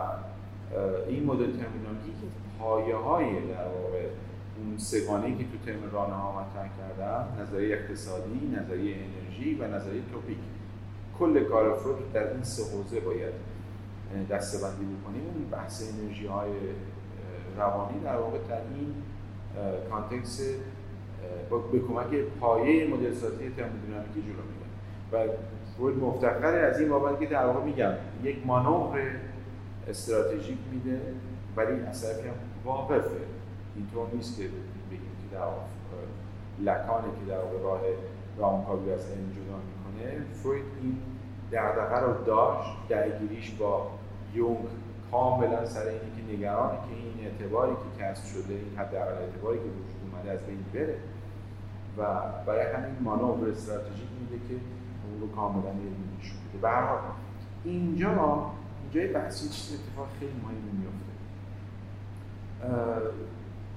این مدل ترمودینامیکی که پایه های در واقع اون سگانه که تو ترم رانه ها مطرح کردم نظریه اقتصادی، نظریه انرژی و نظریه توپیک. کل کار فروید در این سه حوزه باید دسته بندی بکنیم. اون بحث انرژی های روانی در واقع در این کانتکس به کمک پایه مدل سازی ترمودینامیکی جلو میره. و فروید مفتخر از این بابت که در واقع میگم یک مانور استراتژیک میده ولی اثر که واقفه. اینطور نیست که بگیم که در لکانه که در واقع راه رامکاوی از علم جدا می‌کنه. فروید این دغدغه رو داشت درگیریش با یونگ کاملا سر اینی که نگرانی که این اعتباری که کسب شده این حداقل اعتباری که وجود اومده از بین بره و برای همین مانور استراتژیک میده که اون رو کاملا نشون بده. به اینجا اینجای بحثی چیز اتفاق خیلی مهمی میفته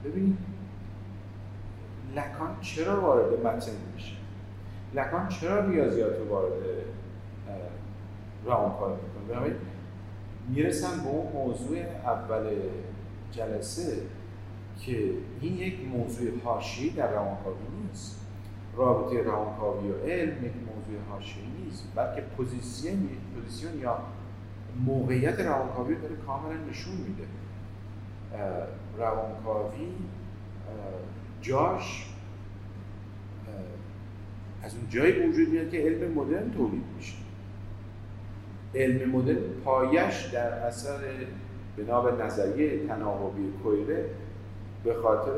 ببینید لکان چرا وارد متن میشه؟ لکان چرا ریاضیات رو وارد روانکاوی می‌کنه؟ می‌رسن به اون موضوع اول جلسه که این یک موضوع حاشیه‌ای در روانکاوی نیست. رابطه روانکاوی و علم یک موضوع حاشیه‌ای نیست بلکه position position یا موقعیت روانکاوی داره کاملا نشون میده. روانکاوی جاش از اون جایی وجود میاد که علم مدرن تولید میشه. علم مدرن پیدایش در اثر بنا به نظریه تناوبی کویره به خاطر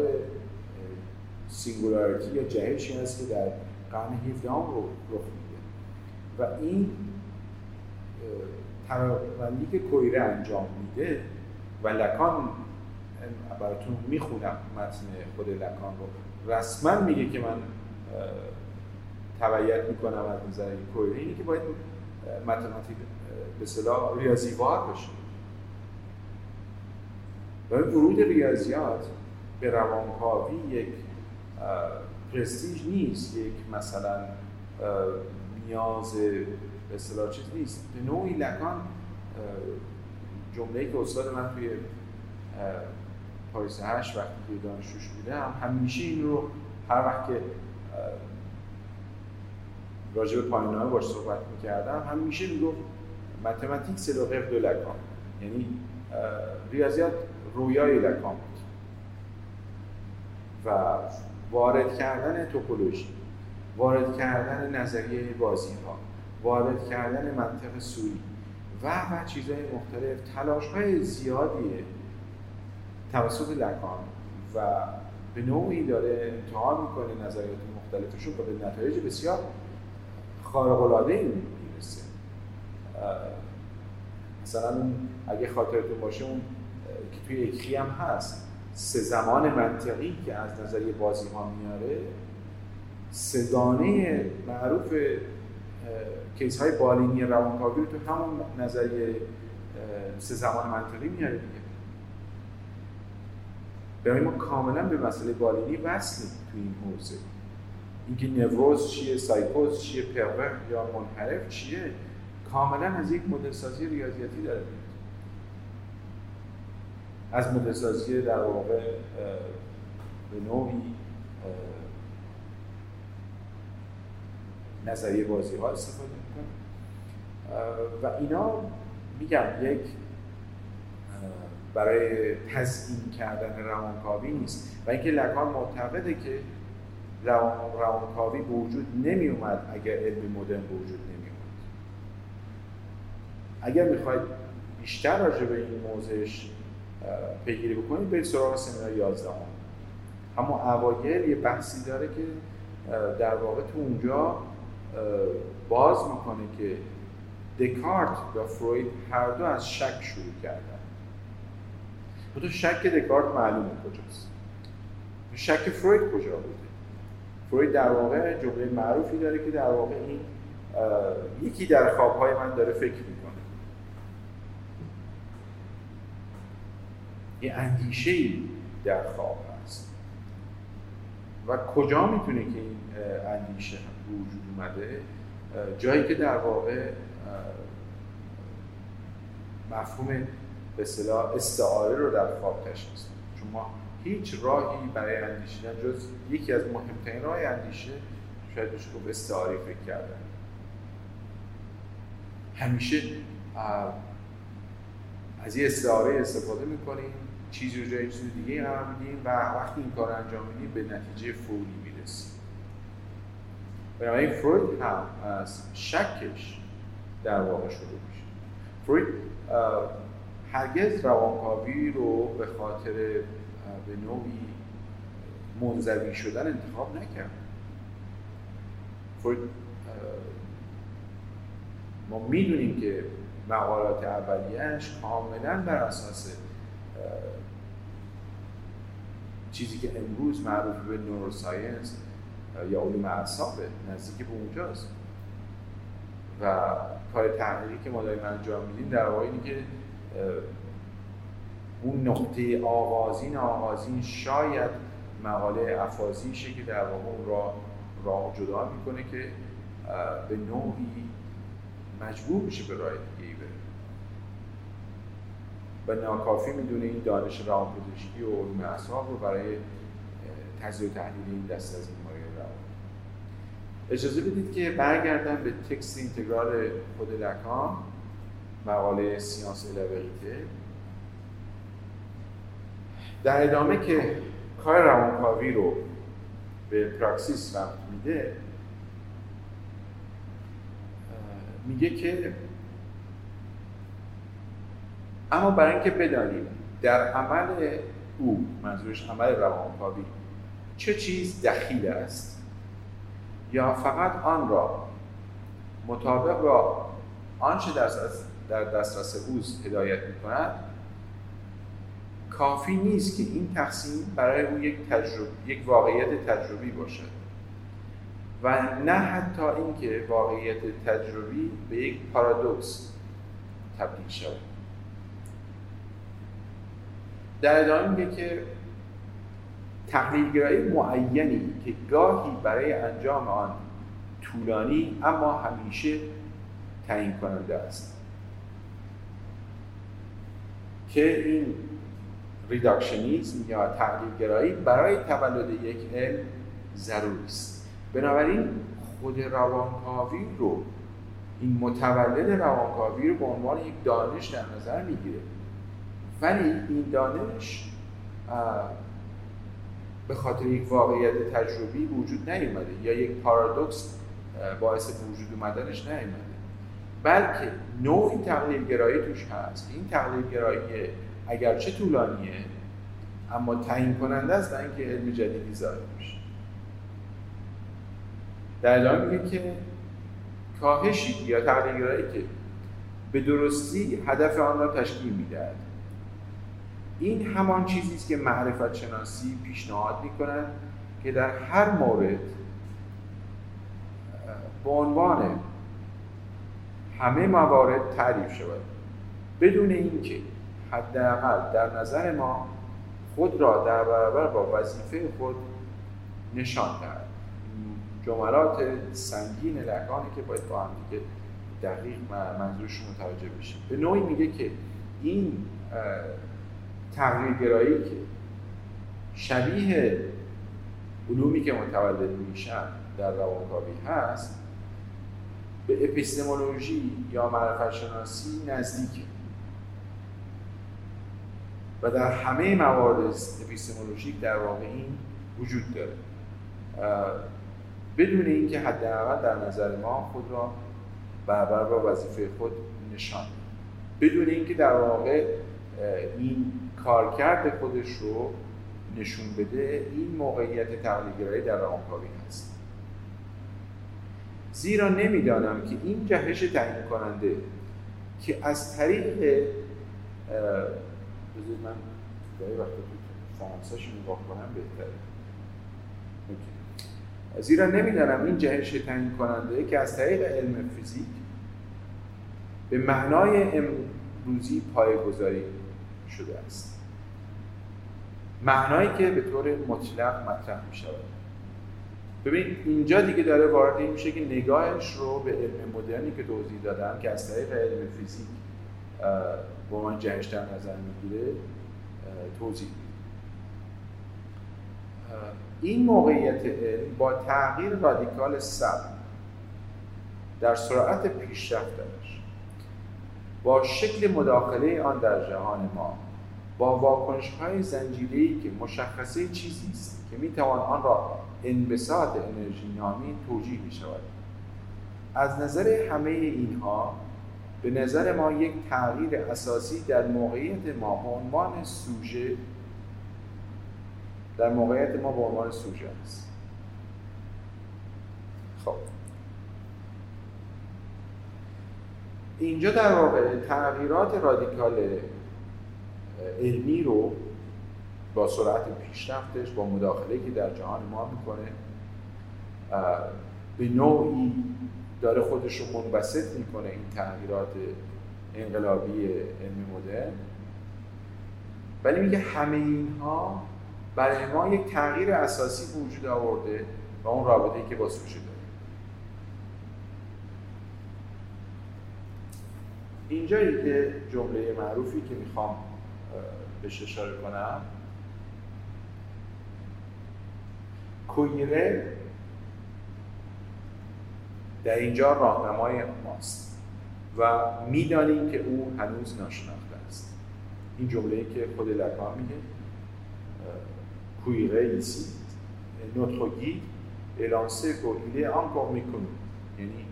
singularity یا جهشی هست که در قرن 17 رو رخ میده. و این طبقه‌بندی که کویره انجام میده و لکان براتون می‌خونم متن خود لکان رو. رسما میگه که من تبعیت می‌کنم از نظر کویره اینه که باید متماتیک به صلاح ریاضیوار باشه و ورود ریاضیات به روانکاوی یک پرستیژ نیست یک مثلا نیاز به اصطلاح چیز نیست. به نوعی لکان جمله که استاد من توی پاییز هشت وقتی که دانشجوش هم همیشه این رو هر وقت که راجع به های باش صحبت می‌کردم همیشه می‌گفت متماتیک سلوغف دو لکان یعنی ریاضیات رویای لکان بود و وارد کردن توپولوژی وارد کردن نظریه بازی ها وارد کردن منطق سوری و و چیزهای مختلف تلاش های زیادیه توسط لکان و به نوعی داره امتحان می‌کنه نظریات مختلفشون و به نتایج بسیار خارق العاده ای مثلا اگه خاطرتون باشه اون که توی اکری هم هست سه زمان منطقی که از نظریه بازی ها میاره سگانه معروف کیس های بالینی روانکاوی رو تو همون نظریه سه زمان منطقی میاره دیگه. برای ما کاملا به مسئله بالینی وصلیم تو این حوزه. اینکه نوروز چیه سایکوز چیه پرور یا منحرف چیه کاملا از یک مدل سازی ریاضیاتی داره. از مدل سازی در واقع به نوعی نظریه بازی ها استفاده می‌کنه. و اینا میگم یک برای تزیین کردن روانکاوی نیست. و اینکه لکان معتقده که روان روانکاوی به وجود نمی اومد اگر علم مدرن به وجود نمی اگر می‌خواید بیشتر راجع به این موضوعش پیگیری بکنید برید سراغ سمینار 11 هم. اما اوایل یه بحثی داره که در واقع تو اونجا باز می‌کنه که دکارت و فروید هر دو از شک شروع کردن. تو شک دکارت معلومه کجاست؟ شک فروید کجا بوده؟ فروید در واقع جمله معروفی داره که در واقع این یکی در خوابهای من داره فکر یه اندیشه در خواب هست. و کجا می‌تونه که این اندیشه وجود اومده؟ جایی که در واقع مفهوم به اصطلاح استعاره رو در خواب تشخیص چون ما هیچ راهی برای اندیشیدن جز یکی از مهمترین راه اندیشه شاید بشه گفت استعاره فکر کردن. همیشه از یه استعاره استفاده می‌کنیم. چیزی رو جای چیز دیگه قرار میدیم و وقتی این کار انجام میدیم به نتیجه فوری می‌رسیم. بنابراین فروید هم از شکش در واقع شروع میشه. فروید هرگز روانکاوی رو به خاطر به نوعی منزوی شدن انتخاب نکرد. فروید ما می‌دونیم که مقالات اولیش کاملا بر اساس چیزی که امروز معروف به نوروساینس یا علوم اعصابه نزدیک به اونجاست. و کار تحلیلی که ما داریم انجام میدیم در واقع اینه که اون نقطه آغازین آغازین شاید مقاله افازیشه که در واقع اون راه راه جدا می‌کنه که به نوعی مجبور میشه به راه دیگه و ناکافی می‌دونه این دانش روانپزشکی و علوم اعصاب رو برای تجزیه و تحلیل این دست از این روان اجازه بدید که برگردم به تکست اینتگرال خود لکان مقاله سیانس الوریته در ادامه که کار روانکاوی رو به پراکسیس رفت میده میگه که اما برای اینکه بدانیم در عمل او منظورش عمل روانکاوی چه چیز دخیل است؟ یا فقط آن را مطابق با آنچه در دسترس اوست هدایت می کند کافی نیست که این تقسیم برای او یک, تجربه، یک واقعیت تجربی باشد. و نه حتی اینکه واقعیت تجربی به یک پارادوکس تبدیل شود. در ادامه میگه که تحلیلگرایی معینی که گاهی برای انجام آن طولانی اما همیشه تعیین کننده است. که این ریداکشنیزم یا تحلیلگرایی برای تولد یک علم ضروری است. بنابراین خود روانکاوی رو این متولد روانکاوی رو به عنوان یک دانش در نظر می‌گیره. ولی این دانش به خاطر یک واقعیت تجربی وجود نیومده یا یک پارادوکس باعث وجود اومدنش نیومده. بلکه نوعی تقلیل گرایی توش هست. این تقلیل گرایی اگرچه طولانیه اما تعیین کننده است در اینکه علم جدیدی ظاهر میشه در میگه که کاهشی یا تقلیل گرایی که به درستی هدف آن را تشکیل می‌دهد. این همان چیزی است که معرفت شناسی پیشنهاد می‌کنند که در هر مورد به عنوان همه موارد تعریف شود. بدون اینکه حداقل در نظر ما خود را در برابر با وظیفه خود نشان دهد. جملات سنگین لکانی که باید با هم دیگه دقیق منظورش متوجه بشیم. به نوعی میگه که این گرایی که شبیه علومی که متولد میشن در روانکاوی هست به اپیستمولوژی یا معرفت شناسی نزدیکه. و در همه موارد اپیستمولوژیک در واقع این وجود داره. بدون اینکه حداقل در نظر ما خود را برابر با وظیفه خود نشان بدون اینکه در واقع این کارکرد خودش رو نشون بده این موقعیت تقلیلگرایی در روانکاوی هست. زیرا نمی‌دانم که این جهش تعیین کننده که از طریق بذارید من گاهی وقتا تو فرانسهش نگاه کنم بهتره. زیرا نمی‌دانم این جهش تعیین کننده که از طریق علم فیزیک به معنای امروزی پایگذاری شده است. معنایی که به طور مطلق مطرح می شود ببین اینجا دیگه داره وارد میشه که نگاهش رو به علم مدرنی که توضیح دادم که از طریق علم فیزیک با من جهش در نظر می‌گیره توضیح این موقعیت علم با تغییر رادیکال سب در سرعت پیشرفتش با شکل مداخله آن در جهان ما با واکنش های زنجیری که مشخصه چیزی است که می توان آن را انبساط انرژی نامی توجیه می شود از نظر همه اینها به نظر ما یک تغییر اساسی در موقعیت ما به عنوان سوژه در موقعیت ما به عنوان سوژه است. خب. اینجا در واقع تغییرات رادیکال علمی رو با سرعت پیشرفتش با مداخله که در جهان ما می‌کنه به نوعی داره خودش رو منبسط می‌کنه این تغییرات انقلابی علمی مدرن. ولی میگه همه اینها برای ما یک تغییر اساسی وجود آورده و اون رابطه که با سوژه داره. اینجا که جمله معروفی که می‌خوام بهش اشاره کنم. کویره در اینجا راهنمای ماست و می‌دانیم که او هنوز ناشناخته است. این جمله که خود لکان میگه کویره ایسی est lancé pour il est encore یعنی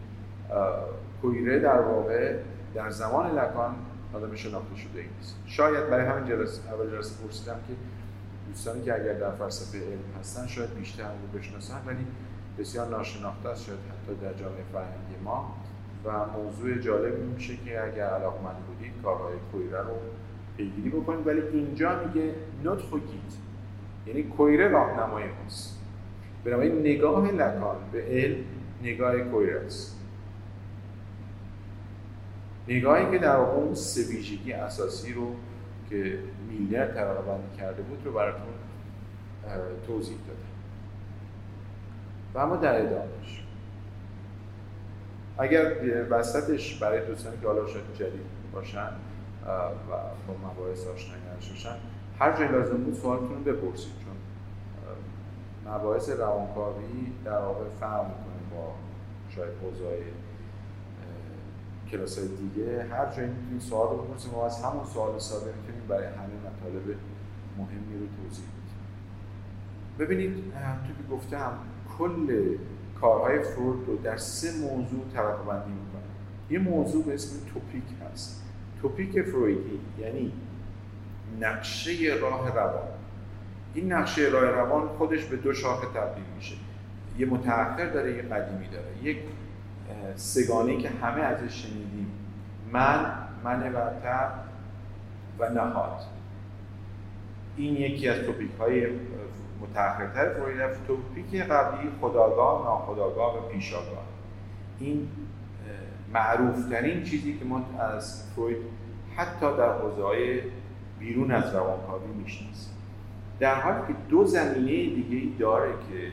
کویره در واقع در زمان لکان آدم شناخته شده نیست. شاید برای همین جلسه اول جلسه پرسیدم که دوستانی که اگر در فلسفه علم هستن شاید بیشتر رو بشناسن ولی بسیار ناشناخته است شاید حتی در جامعه فرهنگی ما. و موضوع جالب میشه که اگر علاقمند بودید کارهای کویره رو پیگیری بکنید. ولی اینجا میگه نطخ و یعنی کویره راهنمای ماست. بنابراین نگاه لکان به علم نگاه کویره است. نگاهی که در اون سه ویژگی اساسی رو که میلر طبقه بندی کرده بود رو براتون توضیح داده و اما در ادامهش اگر وسطش برای دوستانی که حالا شاید جدید باشن و با مباحث آشنایی باشن هر جای لازم بود سوالتون رو بپرسید چون مباحث روانکاوی در واقع فرق می‌کنه با شاید حوزه کلاس های دیگه هر جایی می‌تونید سوال رو بپرسید. و از همون سوال ساده می‌تونید برای همه مطالب مهمی رو توضیح بدید ببینید تو که گفتم کل کارهای فرود رو در سه موضوع طبقه بندی می‌کنه. یه موضوع به اسم توپیک هست. توپیک فرویدی یعنی نقشه راه روان. این نقشه راه روان خودش به دو شاخه تبدیل میشه. یه متأخر داره یه قدیمی داره. یک سگانه که همه ازش شنیدیم. من من برتر و نهاد. این یکی از توپیک های متأخرتر فروید توپیک قبلی خداگاه ناخداگاه و پیشاگاه. این معروفترین چیزی که ما از فروید حتی در حوزه بیرون از روانکاوی می‌شناسیم. در حالی که دو زمینه دیگه ای داره که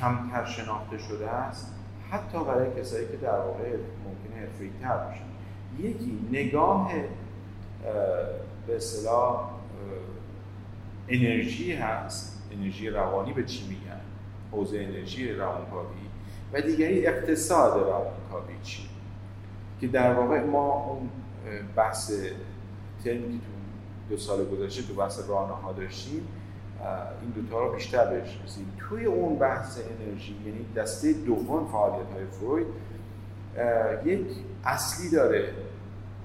کمتر شناخته شده است حتی برای کسایی که در واقع ممکنه حرفه‌ای تر باشن یکی نگاه به اصطلاح انرژی هست. انرژی روانی به چی میگن؟ حوزه انرژی روانکاوی. و دیگری اقتصاد روانکاوی چی؟ که در واقع ما اون بحث ترمی که تو دو سال گذشته تو بحث ها داشتیم این دوتا رو بیشتر بهش رسید. توی اون بحث انرژی یعنی دسته دوم فعالیت های فروید یک اصلی داره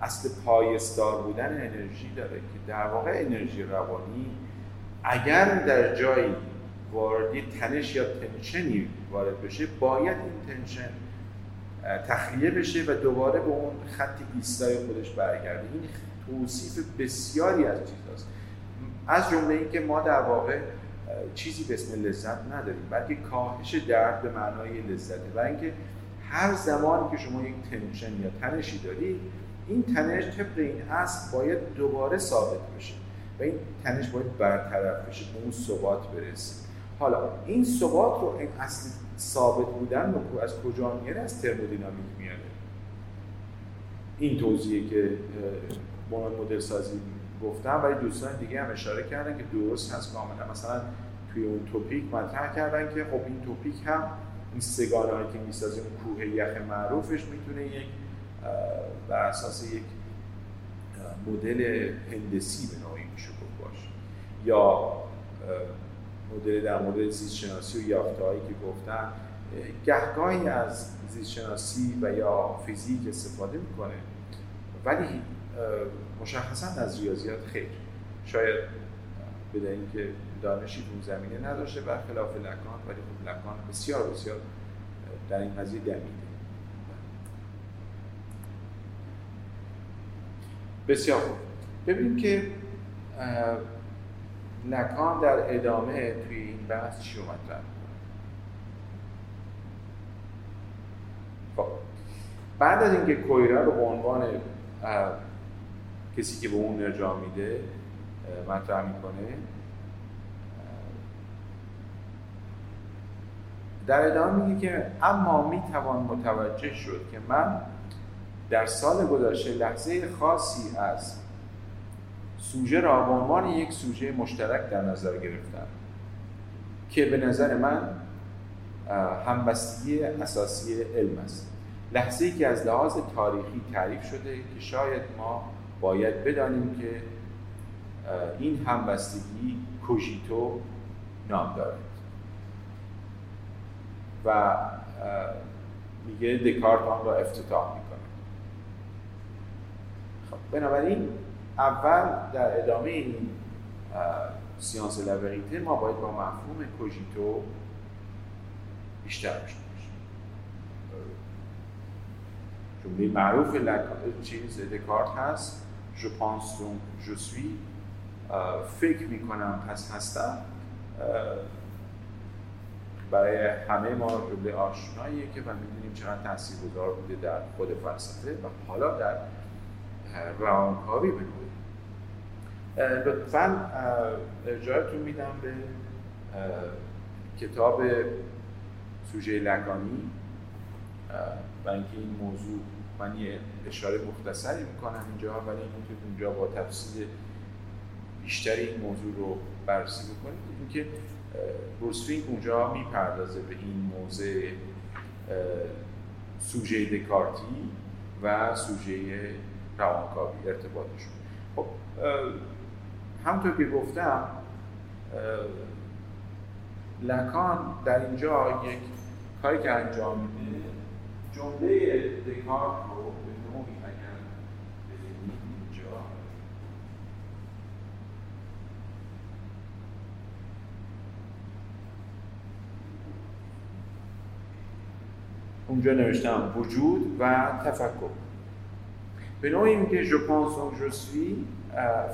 اصل پایستار بودن انرژی داره که در واقع انرژی روانی اگر در جایی وارد تنش یا تنشنی وارد بشه باید این تنشن تخلیه بشه و دوباره به اون خط ایستای خودش برگرده. این توصیف بسیاری از چیزهاست از جمله اینکه ما در واقع چیزی به اسم لذت نداریم بلکه کاهش درد به معنای لذته و اینکه هر زمانی که شما یک تنشن یا تنشی دارید این تنش طبق این اصل باید دوباره ثابت بشه و این تنش باید برطرف بشه به اون ثبات برسه. حالا این ثبات رو این اصل ثابت بودن رو از کجا میاره؟ از ترمودینامیک میاره. این توضیحی که مدل سازی گفتم ولی دوستان دیگه هم اشاره کردن که درست هست کاملا. مثلا توی اون توپیک مطرح کردن که خب این توپیک هم این سگانه هایی که می‌سازیم کوه یخ معروفش می‌تونه یک بر اساس یک مدل هندسی به نوعی میشه باشه. یا مدل در مورد زیست و یافته هایی که گفتن گهگاهی از زیست شناسی و یا فیزیک استفاده می‌کنه. ولی مشخصا از ریاضیات خیر. شاید به که دانشی اون زمینه نداشته برخلاف لکان ولی خب لکان بسیار بسیار در این قضیه دمیده بسیار خوب. ببینیم که لکان در ادامه توی این بحث چی اومد؟ خب. بعد از اینکه کویرا رو به عنوان کسی که به اون ارجاع میده مطرح می‌کنه. در ادامه میگه که اما می‌توان متوجه شد که من در سال گذشته لحظه خاصی از سوژه را به عنوان یک سوژه مشترک در نظر گرفتم که به نظر من همبستگی اساسی علم است. لحظه ای که از لحاظ تاریخی تعریف شده که شاید ما باید بدانیم که این همبستگی کوژیتو نام دارد و میگه دکارت آن را افتتاح می‌کنه. خب بنابراین اول در ادامه این سیانس لبریته ما باید با مفهوم کوژیتو بیشتر بشنیم جمله معروف چیز دکارت هست. Je pense donc je suis فکر می‌کنم پس هستم برای همه ما جمله آشناییه که و می‌دونیم چقدر تاثیرگذار بوده در خود فلسفه و حالا در روانکاوی بکنیم لطفا ارجاعتون میدم به کتاب سوژه لگانی و اینکه این موضوع من یه اشاره مختصری می‌کنم اینجا ولی می‌تونید اونجا با تفصیل بیشتری این موضوع رو بررسی بکنید اینکه بروسفینگ اونجا می‌پردازه به این موضع سوژه دکارتی و سوژه روانکاوی ارتباطشون. خب همطور که گفتم لکان در اینجا یک کاری که انجام میده جمله دکارت رو به نوعی اگر ببینید اینجا. اونجا نوشتم وجود و تفکر. به نوعی میگه جو پانس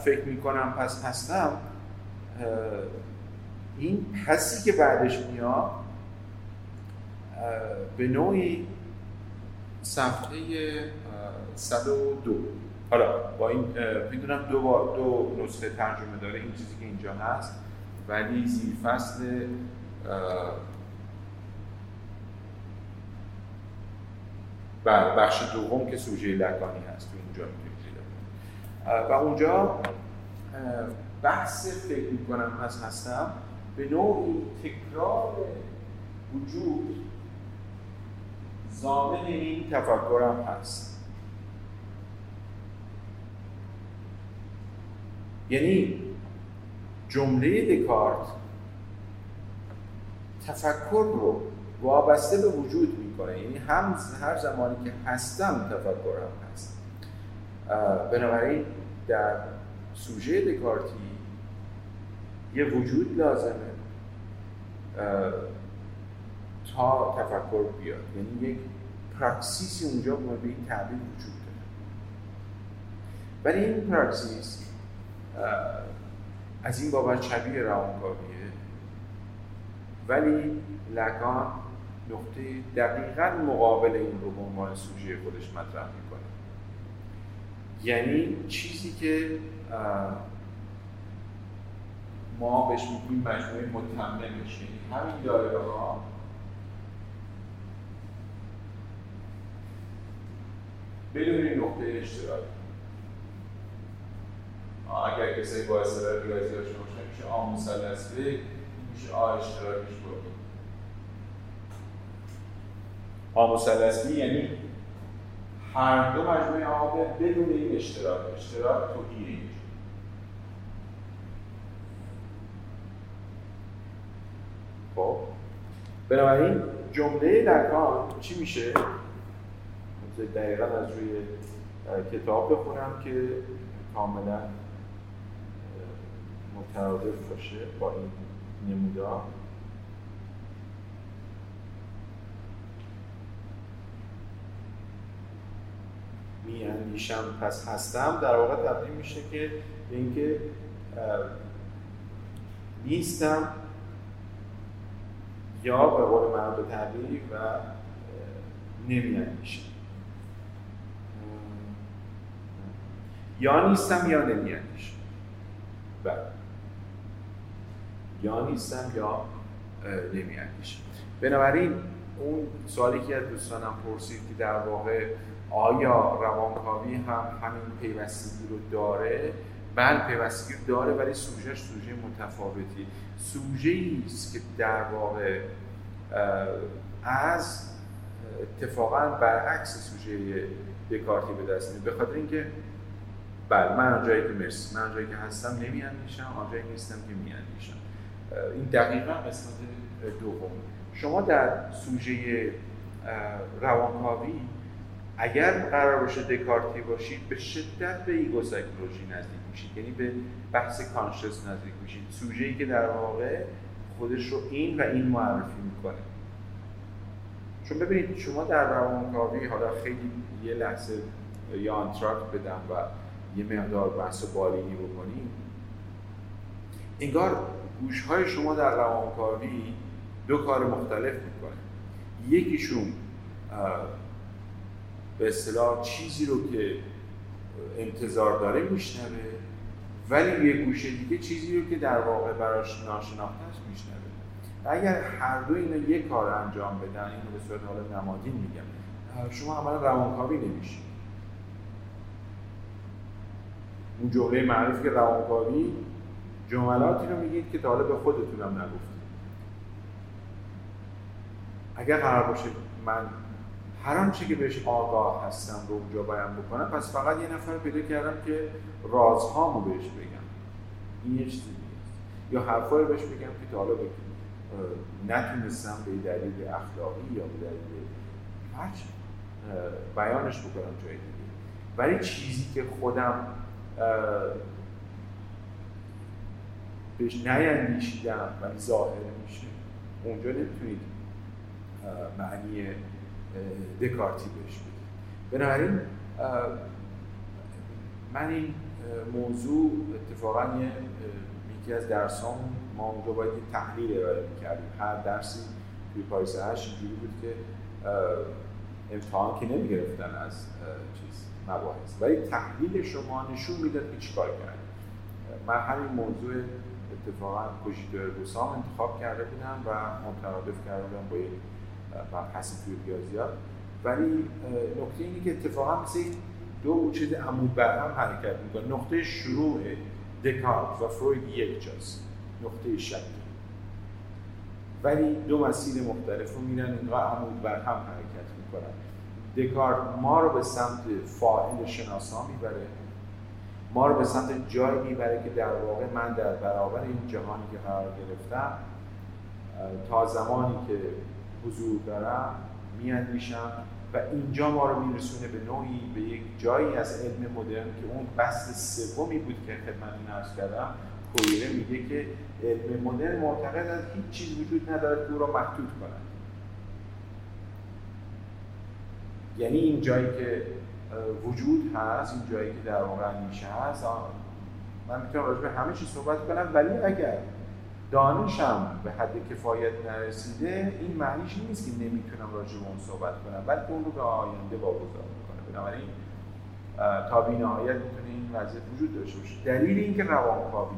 فکر می‌کنم پس هستم این پسی که بعدش میاد به نوعی صفحه 102 حالا با این می‌دونم دو دو نسخه ترجمه داره این چیزی که اینجا هست ولی زیر فصل بر بخش دوم که سوژه لکانی هست تو اینجا می‌تونید و اونجا بحث فکر می‌کنم پس هستم به نوعی تکرار وجود زامن این تفکرم هست. یعنی جمله دکارت تفکر رو وابسته به وجود می‌کنه. یعنی هم هر زمانی که هستم تفکرم هست. بنابراین در سوژه دکارتی یه وجود لازمه. تا تفکر بیاد. یعنی یک پراکسیسی اونجا به این تعبیر وجود داره. ولی این پراکسیس از این بابت شبیه روانکاویه. ولی لکان نقطه دقیقا مقابل این رو به عنوان سوژه خودش مطرح می‌کنه. یعنی چیزی که ما بهش میگیم مجموعه متممش. یعنی همین دایره ها بدون نقطه اشتراک. اگر کسی با اصطلاح ریاضی داشته باشه میشه آ مثلث ب میشه آ اشتراکش بود آ مثلث یعنی هر دو مجموعه آب بدون این اشتراک. اشتراک تو ایرینج خب. بنابراین جمله لکان چی میشه؟ دقیقا از روی کتاب بخونم که کاملا مترادف باشه با این نمودار. می اندیشم پس هستم. در واقع تبدیل میشه که به اینکه نیستم یا به قول به تعبیر و نمی اندیشم. یا نیستم یا نمی اندیشم بله. یا نیستم یا نمی اندیشم بنابراین اون سوالی که از دوستانم پرسید که در واقع آیا روانکاوی هم همین پیوستگی رو داره؟ بله پیوستگی داره ولی سوژهش سوژه متفاوتی. سوژه است که در واقع از اتفاقا برعکس سوژه دکارتی به دست به خاطر اینکه بله من آنجایی که مرسی من آنجایی که هستم نمیاندیشم آنجایی نیستم که میاندیشم. این دقیقا قسمت دوم. شما در سوژه روانکاوی اگر قرار باشه دکارتی باشید به شدت به ایگو سایکولوژی نزدیک میشید. یعنی به بحث کانشس نزدیک میشید. سوژه ای که در واقع خودش رو این و این معرفی می‌کنه. چون ببینید شما در روانکاوی حالا خیلی یه لحظه یا آنتراکت بدم و یه مقدار بحث بالینی بکنیم. انگار گوش های شما در روانکاوی دو کار مختلف می‌کنه. یکیشون به اصطلاح چیزی رو که انتظار داره میشنوه ولی یه گوشه دیگه چیزی رو که در واقع براش ناشناخته است میشنوه. اگر هر دو اینو یک کار انجام بدن اینو به صورت حالا نمادین میگم شما عملا روانکاوی نمیشید اون جمله معروف که روانکاوی جملاتی رو میگید که تا حالا به خودتونم نگفتید. اگر قرار باشه من هر آنچه که بهش آگاه هستم رو اونجا بیان بکنم پس فقط یه نفر پیدا کردم که رازهامو بهش بگم. این یه چیزی یا حرفایی بهش بگم که تا حالا نتونستم به دلیل اخلاقی یا به دلیل هرچی بیانش بکنم جای دیگه. ولی چیزی که خودم بهش نیندیشیدم ولی ظاهر میشه. اونجا نمی‌تونید معنی دکارتی بهش بدید. بنابراین من این موضوع اتفاقا یکی از درسام ما اونجا باید یه تحلیل ارائه می‌کردیم. هر درسی توی پاییز هشت اینجوری بود که امتحان که نمی‌گرفتن از چیز. مباحث. ولی تحلیل شما نشون می‌داد که چیکار کرد. من همین موضوع اتفاقا کوشیدو ارگوسام انتخاب کرده بودم و مترادف کرده بودم با یک مبحث توی ریاضیات. ولی نکته اینه که اتفاقا مثل دو چیز عمود بر هم حرکت می‌کنه. نقطه شروع دکارت و فروید یک جاست. نقطه شک. ولی دو مسیر مختلف رو میرن اینقدر عمود بر هم حرکت می‌کنن. دکارت ما رو به سمت فاعل شناسا می‌بره. ما رو به سمت جایی می‌بره که در واقع من در برابر این جهانی که قرار گرفتم تا زمانی که حضور دارم میاندیشم و اینجا ما رو میرسونه به نوعی به یک جایی از علم مدرن که اون بحث سومی بود که خدمت نرس کردم. کویره میگه که علم مدرن معتقد از هیچ چیز وجود نداره که او را محدود کنند یعنی این جایی که وجود هست این جایی که در واقع اندیشه هست من می‌تونم راجع به همه چیز صحبت کنم ولی اگر دانشم به حد کفایت نرسیده این معنیش نیست که نمی‌تونم راجع به اون صحبت کنم بلکه اون رو به آینده واگذار می‌کنه. بنابراین تا بی نهایت می‌تونه این وضعیت وجود داشته باشه. دلیل اینکه روانکاوی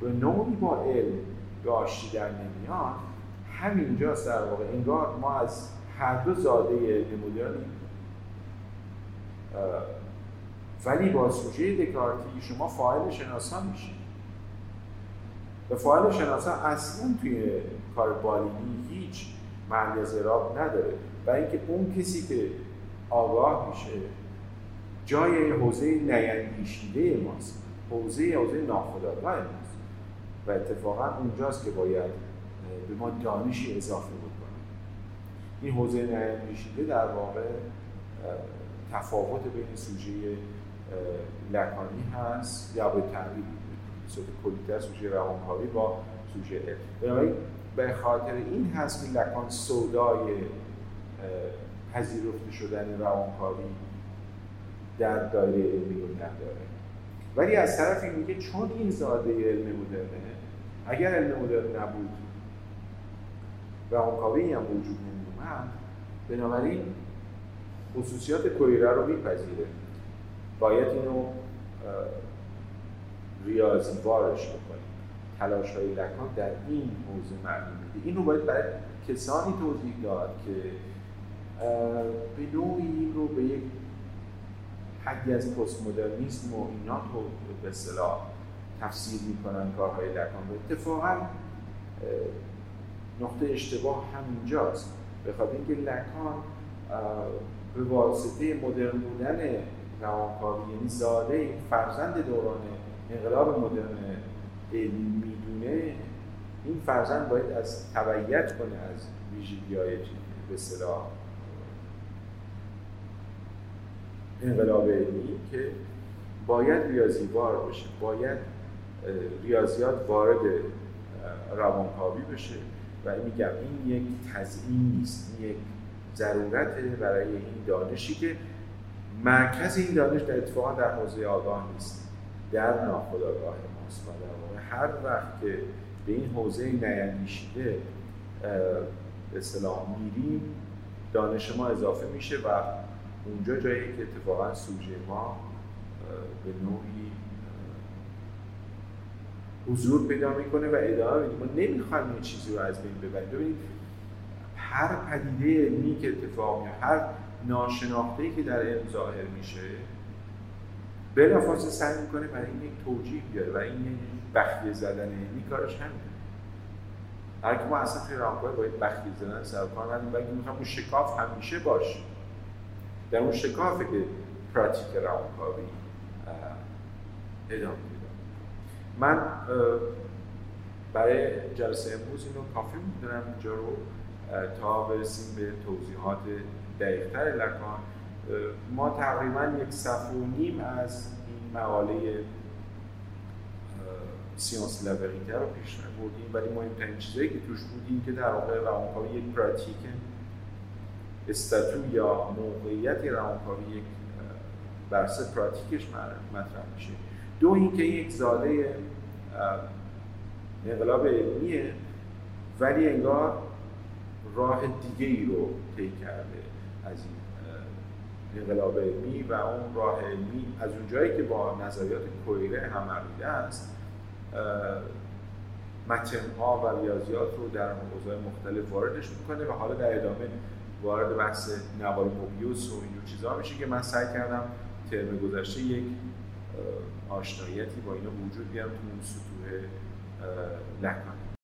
به نوعی با علم به در نمیاد همینجاست در واقع. انگار ما از هر دو زاده ولی با سوژه دکارتی شما فاعل شناسان میشید و فاعل شناسان اصلا توی کار بالینی هیچ معنی از نداره. و اینکه اون کسی که آگاه میشه جای حوزه نیندیشیده ماست. حوزه حوزه ناخودآگاه ماست. و اتفاقا اونجاست که باید به ما دانشی اضافه بکنه. این حوزه نیندیشیده در واقع تفاوت بین سوژه لکانی هست یا به تعبیر صورت کلیتر سوژه روانکاوی با سوژه بنابراین به خاطر این هست که لکان سودای پذیرفته شدن روانکاوی در دایره علمی رو نداره. ولی از طرفی میگه چون این زاده علم مدرنه اگر علم مدرن نبود روانکاوی هم وجود نمیومد بنابراین خصوصیات کویره رو میپذیره. باید اینو ریاضی بارش بکنیم. تلاش های لکان در این موضوع معنی میده. این رو باید برای کسانی توضیح داد که به نوعی این رو به یک حدی از پست مدرنیسم و اینا تو به اصطلاح تفسیر می‌کنن کارهای لکان و اتفاقا نقطه اشتباه همینجاست. به خاطر اینکه لکان به واسطه مدرن بودن روانکاوی یعنی زاده فرزند دوران انقلاب مدرن علمی می‌دونه این فرزند باید از تبعیت کنه از ویژگی های به اصطلاح انقلاب علمی که باید ریاضیوار بشه باید ریاضیات وارد روانکاوی بشه. و میگم این یک تضمین نیست یک ضرورت برای این دانشی که مرکز این دانش در اتفاقا در حوزه آگاه نیست در ناخودآگاه ماست. و در هر وقت که به این حوزه نیندیشیده به اصطلاح میریم دانش ما اضافه میشه و اونجا جایی که اتفاقا سوژه ما به نوعی حضور پیدا می‌کنه و ادامه میده ما نمی‌خوایم این چیزی رو از بین ببریم. ببینید هر پدیده علمی که اتفاق میاد هر ناشناخته که در علم ظاهر میشه بلافاصله سعی می‌کنه برای این یک توجیه بیاره و این بخیه زدن. علمی کارش همینه. هر که ما اصلا توی راهکار باید بخیه زدن سر کار ندیم بلکه می‌خوام اون شکاف همیشه باشه. در اون شکافه که پراتیک روانکاوی ادامه میده. من برای جلسه امروز اینو کافی می‌دونم اینجا رو. تا برسیم به توضیحات دقیقتر لکان ما تقریبا یک صفحه و نیم از این مقاله سیانس لوریته رو پیش بردیم. ولی این چیزایی که توش بودیم که در واقع روانکاوی یک پراتیک استاتو یا موقعیت روانکاوی یک برسه پراتیکش مطرح میشه. دو اینکه یک زاده انقلاب علمیه ولی انگار راه دیگه ای رو طی کرده از این انقلاب علمی و اون راه علمی از اون جایی که با نظریات کویره هم است متنها و ریاضیات رو در موضوع مختلف واردش می‌کنه و حالا در ادامه وارد بحث نوار موبیوس و اینجور چیزها میشه که من سعی کردم ترم گذشته یک آشناییتی با اینا وجود بیارم تو اون سطوح لکان